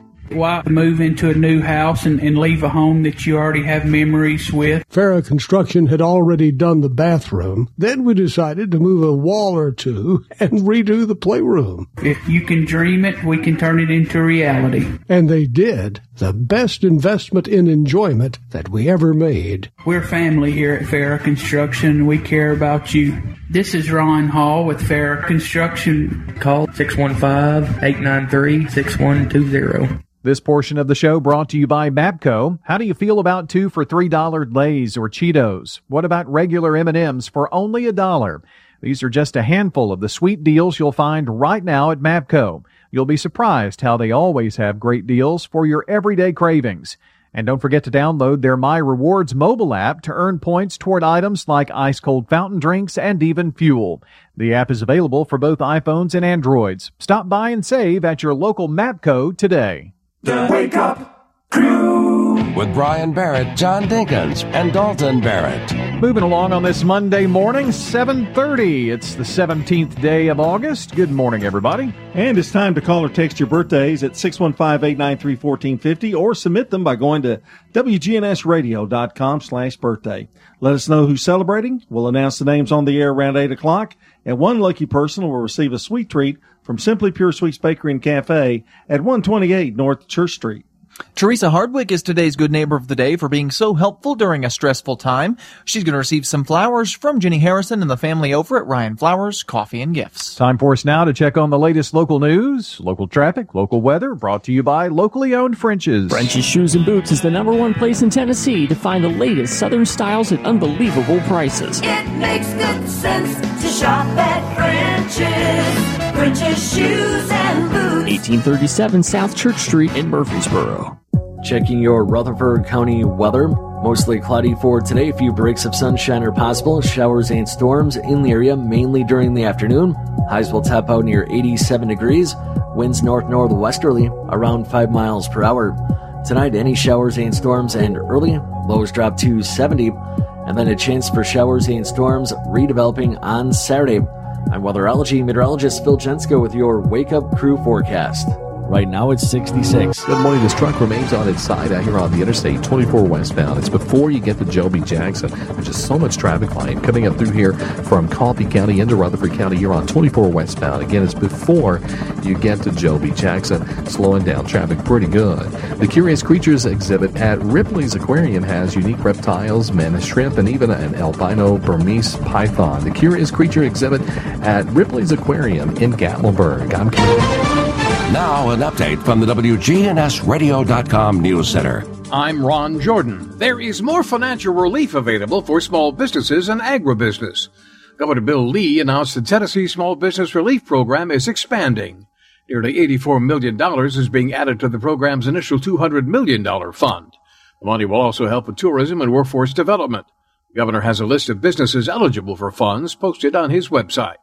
Why move into a new house and, and leave a home that you already have memories with? Farrah Construction had already done the bathroom. Then we decided to move a wall or two and redo the playroom. If you can dream it, we can turn it into reality. And they did. The best investment in enjoyment that we ever made. We're family here at Farrah Construction. We care about you. This is Ron Hall with Farrah Construction. Call 615-893-6120. This portion of the show brought to you by Mapco. How do you feel about two for three dollar Lay's or Cheetos? What about regular M&Ms for only a dollar? These are just a handful of the sweet deals you'll find right now at Mapco. You'll be surprised how they always have great deals for your everyday cravings. And don't forget to download their My Rewards mobile app to earn points toward items like ice cold fountain drinks and even fuel. The app is available for both iPhones and Androids. Stop by and save at your local Mapco today. The Wake Up Crew. With Brian Barrett, John Dinkins, and Dalton Barrett. Moving along on this Monday morning, 7:30. It's the 17th day of August. Good morning, everybody. And it's time to call or text your birthdays at 615-893-1450 or submit them by going to wgnsradio.com slash birthday. Let us know who's celebrating. We'll announce the names on the air around 8 o'clock, and one lucky person will receive a sweet treat from Simply Pure Sweets Bakery and Cafe at 128 North Church Street. Teresa Hardwick is today's good neighbor of the day for being so helpful during a stressful time. She's going to receive some flowers from Jenny Harrison and the family over at Rion Flowers Coffee and Gifts. Time for us now to check on the latest local news, local traffic, local weather, brought to you by locally owned French's. French's Shoes and Boots is the number one place in Tennessee to find the latest Southern styles at unbelievable prices. It makes good sense to shop at French's. French's Shoes and Boots. 1837 South Church Street in Murfreesboro. Checking your Rutherford County weather. Mostly cloudy for today. A few breaks of sunshine are possible. Showers and storms in the area mainly during the afternoon. Highs will top out near 87 degrees. Winds north northwesterly around 5 miles per hour. Tonight, any showers and storms and early. Lows drop to 70. And then a chance for showers and storms redeveloping on Saturday. I'm weatherology meteorologist Phil Jensko with your Wake Up Crew forecast. Right now it's 66. Good morning. This truck remains on its side out here on the Interstate 24 westbound. It's before you get to Joe B. Jackson. There's just so much traffic line coming up through here from Coffee County into Rutherford County. You're on 24 westbound. Again, it's before you get to Joe B. Jackson, slowing down traffic pretty good. The Curious Creatures exhibit at Ripley's Aquarium has unique reptiles, mammoth shrimp, and even an albino Burmese python. The Curious Creature exhibit at Ripley's Aquarium in Gatlinburg. I'm Ken. Now, an update from the WGNSradio.com News Center. I'm Ron Jordan. There is more financial relief available for small businesses and agribusiness. Governor Bill Lee announced the Tennessee Small Business Relief Program is expanding. Nearly $84 million is being added to the program's initial $200 million fund. The money will also help with tourism and workforce development. The governor has a list of businesses eligible for funds posted on his website.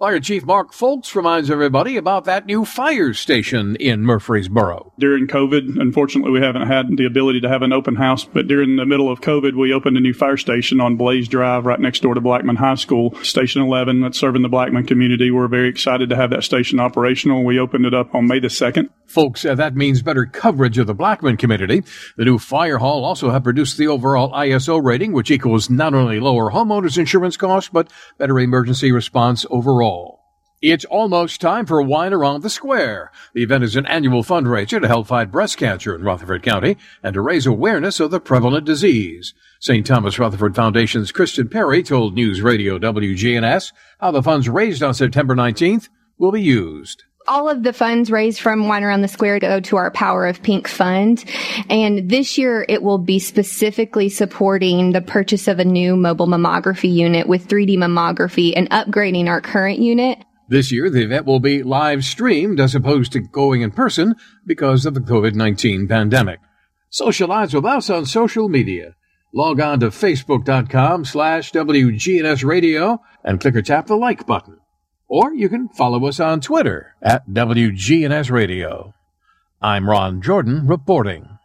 Fire Chief Mark Foulks reminds everybody about that new fire station in Murfreesboro. During COVID, unfortunately, we haven't had the ability to have an open house, but during the middle of COVID, we opened a new fire station on Blaze Drive right next door to Blackman High School, Station 11, that's serving the Blackman community. We're very excited to have that station operational. We opened it up on May the 2nd. Folks, uh, that means better coverage of the Blackman community. The new fire hall also have produced the overall ISO rating, which equals not only lower homeowners insurance costs, but better emergency response overall. It's almost time for Wine Around the Square. The event is an annual fundraiser to help fight breast cancer in Rutherford County and to raise awareness of the prevalent disease. St. Thomas Rutherford Foundation's Kristen Perry told News Radio WGNS how the funds raised on September 19th will be used. All of the funds raised from Wine Around the Square go to our Power of Pink fund. And this year it will be specifically supporting the purchase of a new mobile mammography unit with 3D mammography and upgrading our current unit. This year, the event will be live streamed as opposed to going in person because of the COVID-19 pandemic. Socialize with us on social media. Log on to facebook.com slash WGNS radio and click or tap the like button. Or you can follow us on Twitter at WGNS radio. I'm Ron Jordan reporting.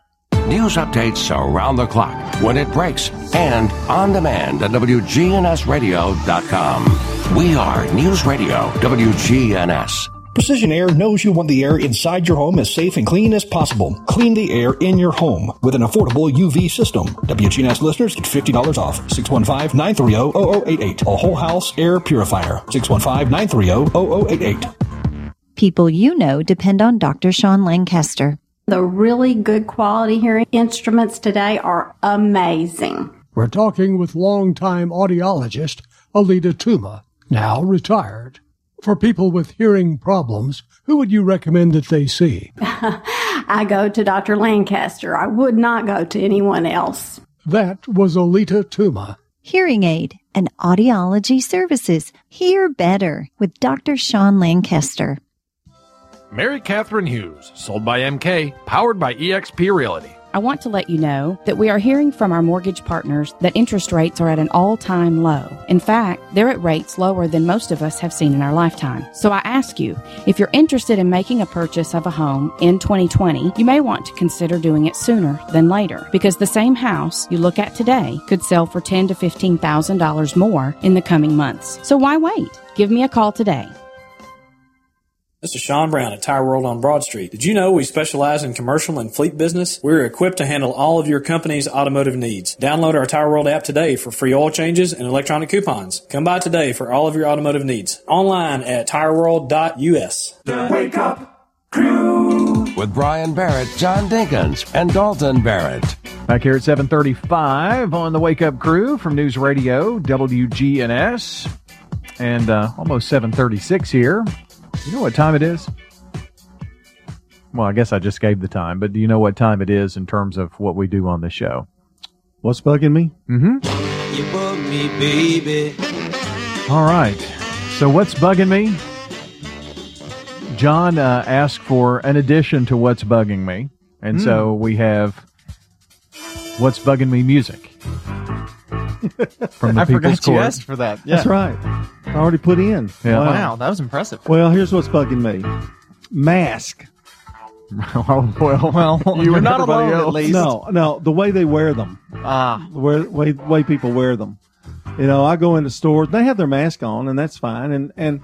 News updates around the clock, when it breaks, and on demand at WGNSradio.com. We are News Radio WGNS. Precision Air knows you want the air inside your home as safe and clean as possible. Clean the air in your home with an affordable UV system. WGNS listeners get $50 off. 615-930-0088. A whole house air purifier. 615-930-0088. People you know depend on Dr. Sean Lancaster. The really good quality hearing instruments today are amazing. We're talking with longtime audiologist Alita Tuma, now retired. For people with hearing problems, who would you recommend that they see? [laughs] I go to Dr. Lancaster. I would not go to anyone else. That was Alita Tuma. Hearing Aid and Audiology Services. Hear better with Dr. Sean Lancaster. Mary Catherine Hughes, sold by MK, powered by eXp Realty. I want to let you know that we are hearing from our mortgage partners that interest rates are at an all time low. In fact, they're at rates lower than most of us have seen in our lifetime. So I ask you, if you're interested in making a purchase of a home in 2020, you may want to consider doing it sooner than later because the same house you look at today could sell for ten to $15,000 more in the coming months. So why wait? Give me a call today. This is Sean Brown at Tire World on Broad Street. Did you know we specialize in commercial and fleet business? We're equipped to handle all of your company's automotive needs. Download our Tire World app today for free oil changes and electronic coupons. Come by today for all of your automotive needs. Online at tireworld.us. Wake up crew. With Brian Barrett, John Dinkins, and Dalton Barrett. Back here at 735 on the Wake Up Crew from News Radio, WGNS. And uh, almost 736 here. You know what time it is? Well, I guess I just gave the time, but do you know what time it is in terms of what we do on the show? What's bugging me? Mm-hmm. You bug me, baby. All right. So what's bugging me? John uh, asked for an addition to what's bugging me, and so Hmm. we have what's bugging me music [laughs] from the I People's forgot you Court. asked for that. That's right. I already put in. Yeah. Wow, that was impressive. Well, here's what's bugging me. Mask. [laughs] oh, well, well, You are not everybody alone at least. No, no, the way they wear them. Ah. The way, way, way people wear them. You know, I go into stores, they have their mask on, and that's fine. And, and,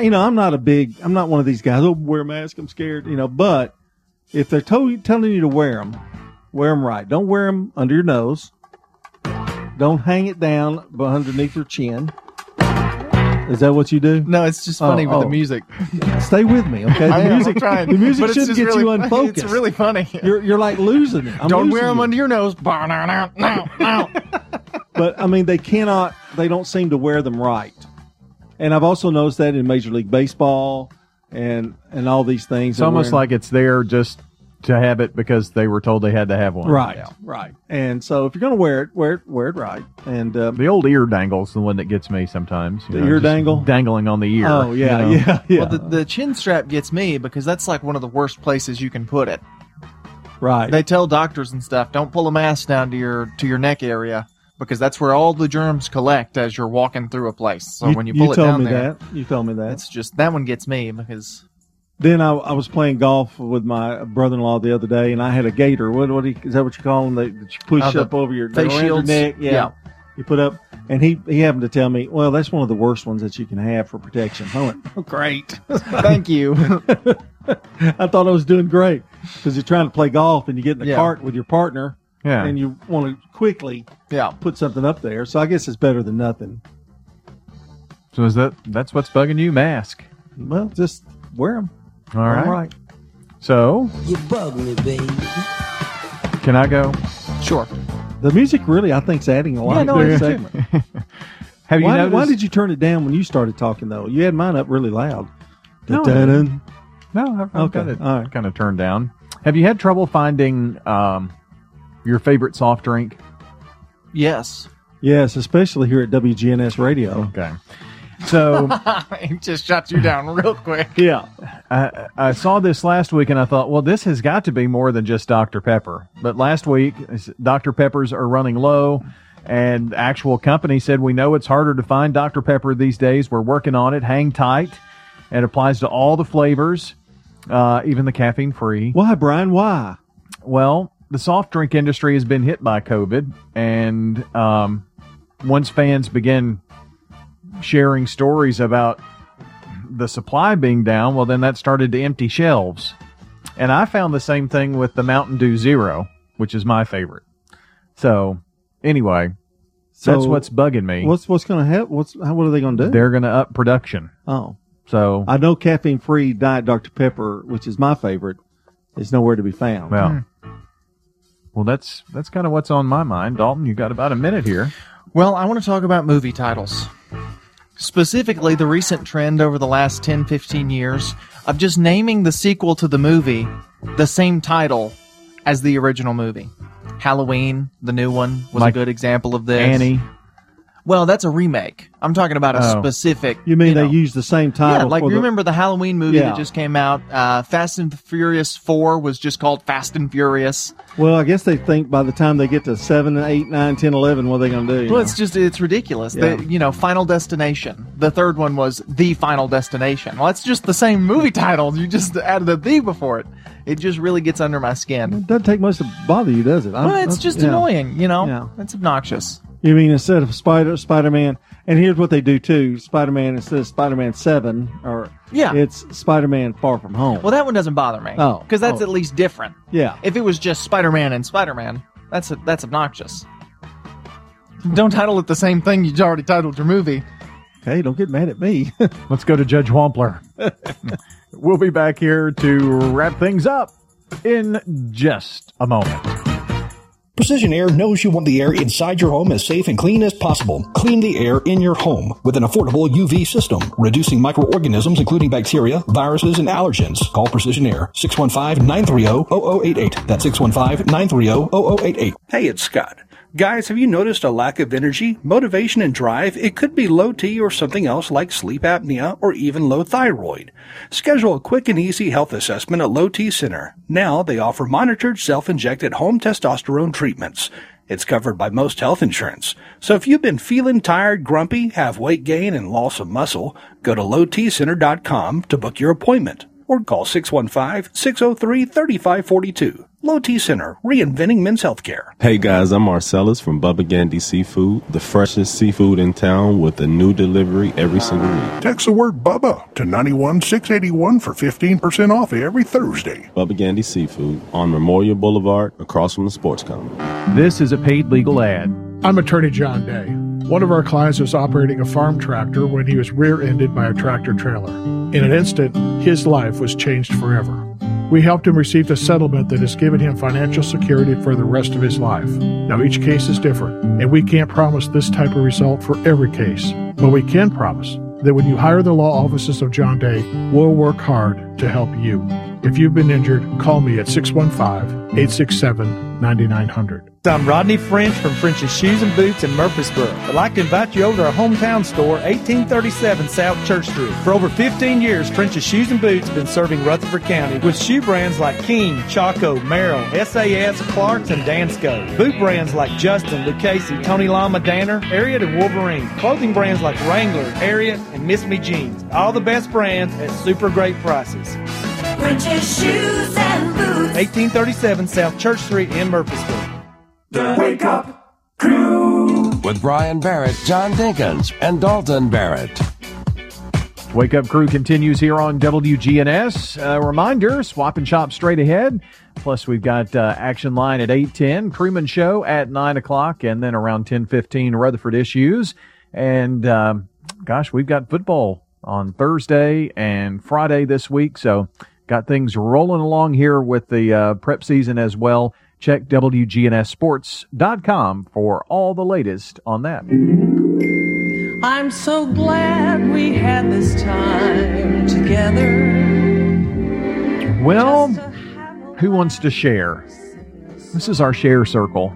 you know, I'm not a big, I'm not one of these guys, oh, wear a mask, I'm scared, you know, but if they're to- telling you to wear them, wear them right. Don't wear them under your nose. Don't hang it down underneath your chin. Is that what you do? No, it's just funny oh, with the oh. music. Stay with me, okay? The I am, I'm music, trying. the music But shouldn't get really you unfocused. It's really funny. You're, you're like losing it. I'm Don't losing wear them you. under your nose. [laughs] but I mean, they cannot. They don't seem to wear them right. And I've also noticed that in Major League Baseball and and all these things. It's almost wearing- like it's there just to have it because they were told they had to have one. right, right. And so if you're going to wear it, wear it, wear it right. And um, The old ear dangle's the one that gets me sometimes. you The know, ear dangle? dangling on the ear. Oh, yeah, you know. yeah, yeah. Well, the, the chin strap gets me because that's like one of the worst places you can put it. Right. They tell doctors and stuff, don't pull a mask down to your to your neck area because that's where all the germs collect as you're walking through a place. So You- when you you pull it told down me there, that. You tell me that. It's just that one gets me because Then I, I was playing golf with my brother-in-law the other day, and I had a gator. What what do you, is that? What you call them? They, that you push Oh, the up over your face around your neck. Yeah. Yeah. You put up, and he he happened to tell me, well, that's one of the worst ones that you can have for protection. I went, oh, great, [laughs] thank you. [laughs] I thought I was doing great because you're trying to play golf and you get in the Yeah. cart with your partner, Yeah. and you want to quickly yeah put something up there. So I guess it's better than nothing. So is that that's what's bugging you? Mask. Well, just wear them. All right. All right. So You bug me, baby. can I go? Sure. The music really, I think, is adding a lot Yeah, to no, the segment. [laughs] Have you why, noticed? why did you turn it down when you started talking though? You had mine up really loud. No, Dun-dun. No, I've, I've Okay, got it all right. kind of turned down. Have you had trouble finding um, your favorite soft drink? yes. Yes, especially here at WGNS Radio. Okay. So [laughs] it just shut you down real quick. [laughs] Yeah. I, I saw this last week and I thought, well, this has got to be more than just Dr. Pepper. But last week, Dr. Peppers are running low, and the actual company said, we know it's harder to find Dr. Pepper these days. We're working on it. Hang tight. It applies to all the flavors, uh, even the caffeine free. Why, Brian? Why? Well, the soft drink industry has been hit by COVID, and um, once fans begin sharing stories about the supply being down, well, then that started to empty shelves. And I found the same thing with the Mountain Dew Zero, which is my favorite. So, anyway, that's what's bugging me. What's what's going to happen? What's how, what are they going to do? They're going to up production. oh, So, I know caffeine free Diet Dr Pepper, which is my favorite, is nowhere to be found. Well, hmm. well, that's that's kind of what's on my mind. Dalton, you got about a minute here. Well, I want to talk about movie titles. Specifically, the recent trend over the last 10, 15 years of just naming the sequel to the movie the same title as the original movie. Halloween, the new one, was Like a good example of this. Annie. Well, that's a remake. I'm talking about a Oh. specific. You mean know- they use the same title? Yeah, like for the- remember the Halloween movie Yeah. that just came out? Uh, Fast and Furious Four was just called Fast and Furious. Well, I guess they think by the time they get to seven, eight, nine, ten, eleven, what are they going to do? Well, know? it's just it's ridiculous. Yeah. The, you know, Final Destination. The third one was The Final Destination. Well, it's just the same movie title. You just added a "the" before it. It just really gets under my skin. It doesn't take much to bother you, does it? I'm- Well, it's just yeah. annoying. You know, it's obnoxious. You mean instead of Spider Spider Man, and here's what they do too: Spider Man instead of Spider Man Seven, or Yeah. it's Spider Man Far From Home. Well, that one doesn't bother me. Oh. because that's Oh. at least different. Yeah. If it was just Spider Man and Spider Man, that's that's obnoxious. Don't title it the same thing you already titled your movie. Okay, don't get mad at me. [laughs] Let's go to Judge Wampler. [laughs] we'll be back here to wrap things up in just a moment. Precision Air knows you want the air inside your home as safe and clean as possible. Clean the air in your home with an affordable UV system, reducing microorganisms including bacteria, viruses, and allergens. Call Precision Air 615-930-0088. That's 615-930-0088. Hey, it's Scott. Guys, have you noticed a lack of energy, motivation, and drive? It could be low T or something else like sleep apnea or even low thyroid. Schedule a quick and easy health assessment at Low T Center. Now they offer monitored self-injected home testosterone treatments. It's covered by most health insurance. So if you've been feeling tired, grumpy, have weight gain, and loss of muscle, go to lowtcenter.com to book your appointment or call 615-603-3542. Low T Center, reinventing men's healthcare. Hey guys, I'm Marcellus from Bubba Gandy Seafood, the freshest seafood in town with a new delivery every single week. Text the word Bubba to 91681 for 15% off every Thursday. Bubba Gandy Seafood on Memorial Boulevard across from the sports complex. This is a paid legal ad. I'm attorney John Day. One of our clients was operating a farm tractor when he was rear ended by a tractor trailer. In an instant, his life was changed forever. We helped him receive a settlement that has given him financial security for the rest of his life. Now, each case is different, and we can't promise this type of result for every case, but we can promise that when you hire the law offices of John Day, we'll work hard to help you. If you've been injured, call me at 615 867 9900. I'm Rodney French from French's Shoes and Boots in Murfreesboro. I'd like to invite you over to our hometown store, 1837 South Church Street. For over 15 years, French's Shoes and Boots have been serving Rutherford County with shoe brands like King, Chaco, Merrell, SAS, Clarks, and Dansko. Boot brands like Justin, Lucchese, Tony Lama, Danner, Ariat, and Wolverine. Clothing brands like Wrangler, Ariat, and Miss Me Jeans. All the best brands at super great prices. French's Shoes and Boots. 1837 South Church Street in Murfreesboro. The Wake Up Crew. With Brian Barrett, John Dinkins, and Dalton Barrett. Wake Up Crew continues here on WGNS. A reminder, swap and shop straight ahead. Plus, we've got uh, Action Line at 8.10, Crewman Show at 9 o'clock, and then around 10.15, Rutherford Issues. And, um, gosh, we've got football on Thursday and Friday this week. So, got things rolling along here with the uh, prep season as well. Check WGNSSports.com for all the latest on that. I'm so glad we had this time together. Well, who wants to share? This is our share circle.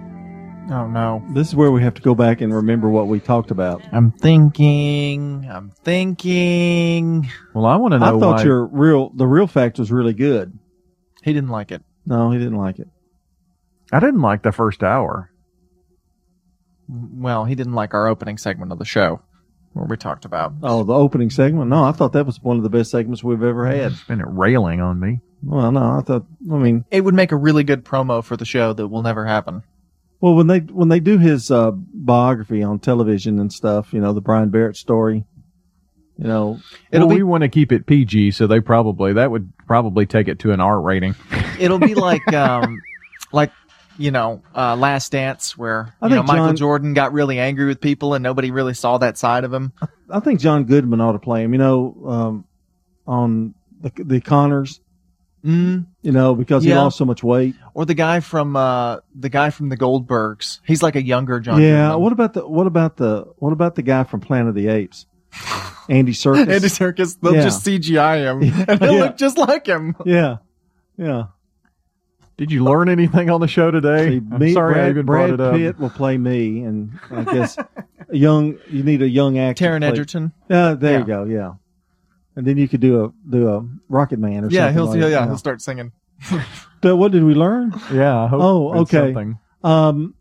Oh no. This is where we have to go back and remember what we talked about. I'm thinking. I'm thinking. Well, I want to know. I thought why. your real the real fact was really good. He didn't like it. No, he didn't like it. I didn't like the first hour. Well, he didn't like our opening segment of the show where we talked about. Oh, the opening segment? No, I thought that was one of the best segments we've ever had. It's been railing on me. Well, no, I thought. I mean, It would make a really good promo for the show that will never happen. well, when they when they do his uh, biography on television and stuff, you know, the Brian Barrett story, you know, Well, we want to keep it PG, so they probably that would probably take it to an R rating. It'll be like, um, like you know, uh, Last Dance, where you know Michael John- Jordan got really angry with people and nobody really saw that side of him. I think John Goodman ought to play him. You know, um, on the the Conners, Mm, You know, because he lost so much weight. or the guy from uh, the guy from the Goldbergs. He's like a younger John. yeah. Goodman. What about the what about the what about the guy from Planet of the Apes? Andy [laughs] Serkis. Andy Serkis. They'll Yeah. just CGI him, [laughs] and he'll Yeah. look just like him. Yeah. Yeah. Did you learn anything on the show today? See, I'm me, sorry Brad, I even Brad brought it up. Pitt will play me, and I guess a young you need a young actor. Taron to Egerton. Yeah, there Yeah. you go. Yeah, and then you could do a do a Rocket Man or Yeah, something. he'll like yeah, that. he'll start singing. So what did we learn? Yeah. I hope Oh, it's okay. something. Um,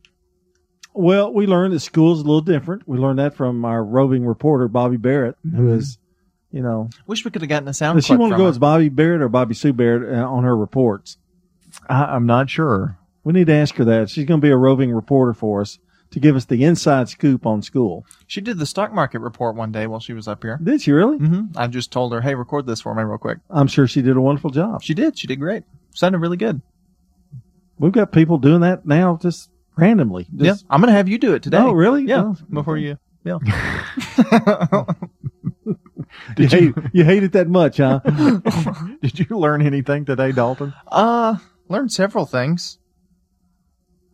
well, we learned that school's a little different. We learned that from our roving reporter Bobby Barrett, who Mhm. is, you know, Wish we could have gotten a sound. does she clip want to go her. as Bobby Barrett or Bobby Sue Barrett uh, on her reports? I, I'm not sure. We need to ask her that. She's going to be a roving reporter for us to give us the inside scoop on school. She did the stock market report one day while she was up here. Did she really? Mm-hmm. I just told her, "Hey, record this for me real quick." I'm sure she did a wonderful job. She did. She did great. Sounded really good. We've got people doing that now just randomly. yeah, I'm gonna have you do it today. Oh, really? Yeah. Oh, Before you. Yeah. [laughs] [laughs] Did you, hate, you hate it that much, huh? [laughs] Did you learn anything today, Dalton? Uh, learned several things.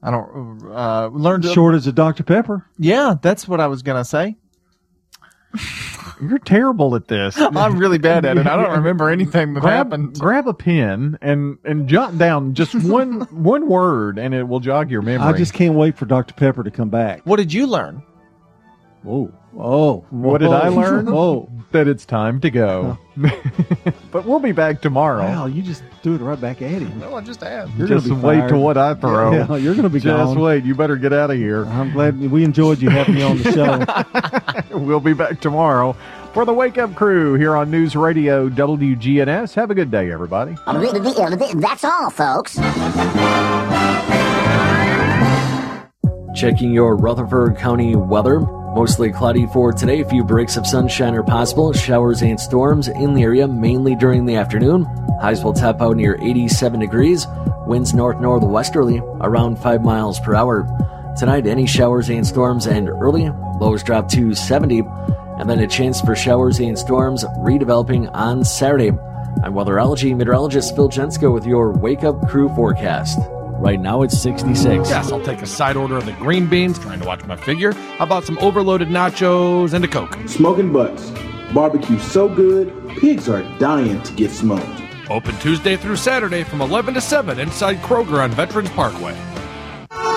I don't uh learned Shortage of Dr. Pepper. Yeah, that's what I was gonna say. [laughs] You're terrible at this. [laughs] I'm really bad at it. I don't [laughs] remember anything that grab, happened. grab a pen and and jot down just one one word, and it will jog your memory. I just can't wait for Dr. Pepper to come back. What did you learn? Whoa. Oh. What did I oh. learn? [laughs] oh, that it's time to go. [laughs] but we'll be back tomorrow. Wow, you just threw it right back at him. No, I just asked. You're just gonna be wait fired. till what I throw. Yeah, you're gonna be Just gone. wait. You better get out of here. I'm glad we enjoyed you having me on the [laughs] show. we'll be back tomorrow for the Wake Up Crew here on News Radio WGNS. Have a good day, everybody. That's all, folks. Checking your Rutherford County weather. Mostly cloudy for today. A few breaks of sunshine are possible. Showers and storms in the area mainly during the afternoon. Highs will top out near 87 degrees. Winds north northwesterly around 5 miles per hour. Tonight, any showers and storms end early. Lows drop to 70. And then a chance for showers and storms redeveloping on Saturday. I'm weatherology meteorologist Phil Jensko with your Wake Up Crew forecast. Right now it's 66. Yes, I'll take a side order of the green beans, trying to watch my figure. How about some overloaded nachos and a Coke? Smoking butts. Barbecue so good, pigs are dying to get smoked. Open Tuesday through Saturday from 11 to 7 inside Kroger on Veterans Parkway.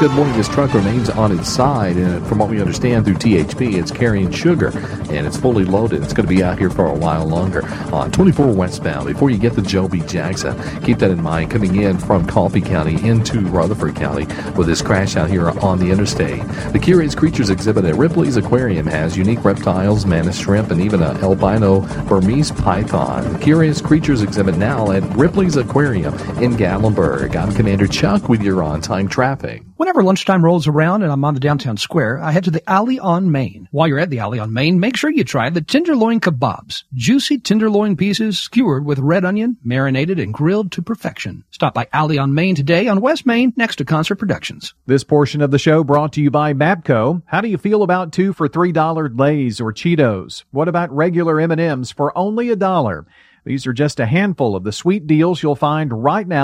Good morning. This truck remains on its side, and from what we understand through THP, it's carrying sugar, and it's fully loaded. It's going to be out here for a while longer on 24 westbound. Before you get to Joe B. Jackson, keep that in mind. Coming in from Coffee County into Rutherford County with this crash out here on the interstate. The Curious Creatures exhibit at Ripley's Aquarium has unique reptiles, mantis shrimp, and even a albino Burmese python. The Curious Creatures exhibit now at Ripley's Aquarium in Gatlinburg. I'm Commander Chuck with your on-time traffic. Whenever lunchtime rolls around and I'm on the downtown square, I head to the Alley on Main. While you're at the Alley on Main, make sure you try the tenderloin kebabs. Juicy tenderloin pieces skewered with red onion, marinated and grilled to perfection. Stop by Alley on Main today on West Main next to Concert Productions. This portion of the show brought to you by Mapco. How do you feel about two for three dollar Lay's or Cheetos? What about regular M&Ms for only a dollar? These are just a handful of the sweet deals you'll find right now.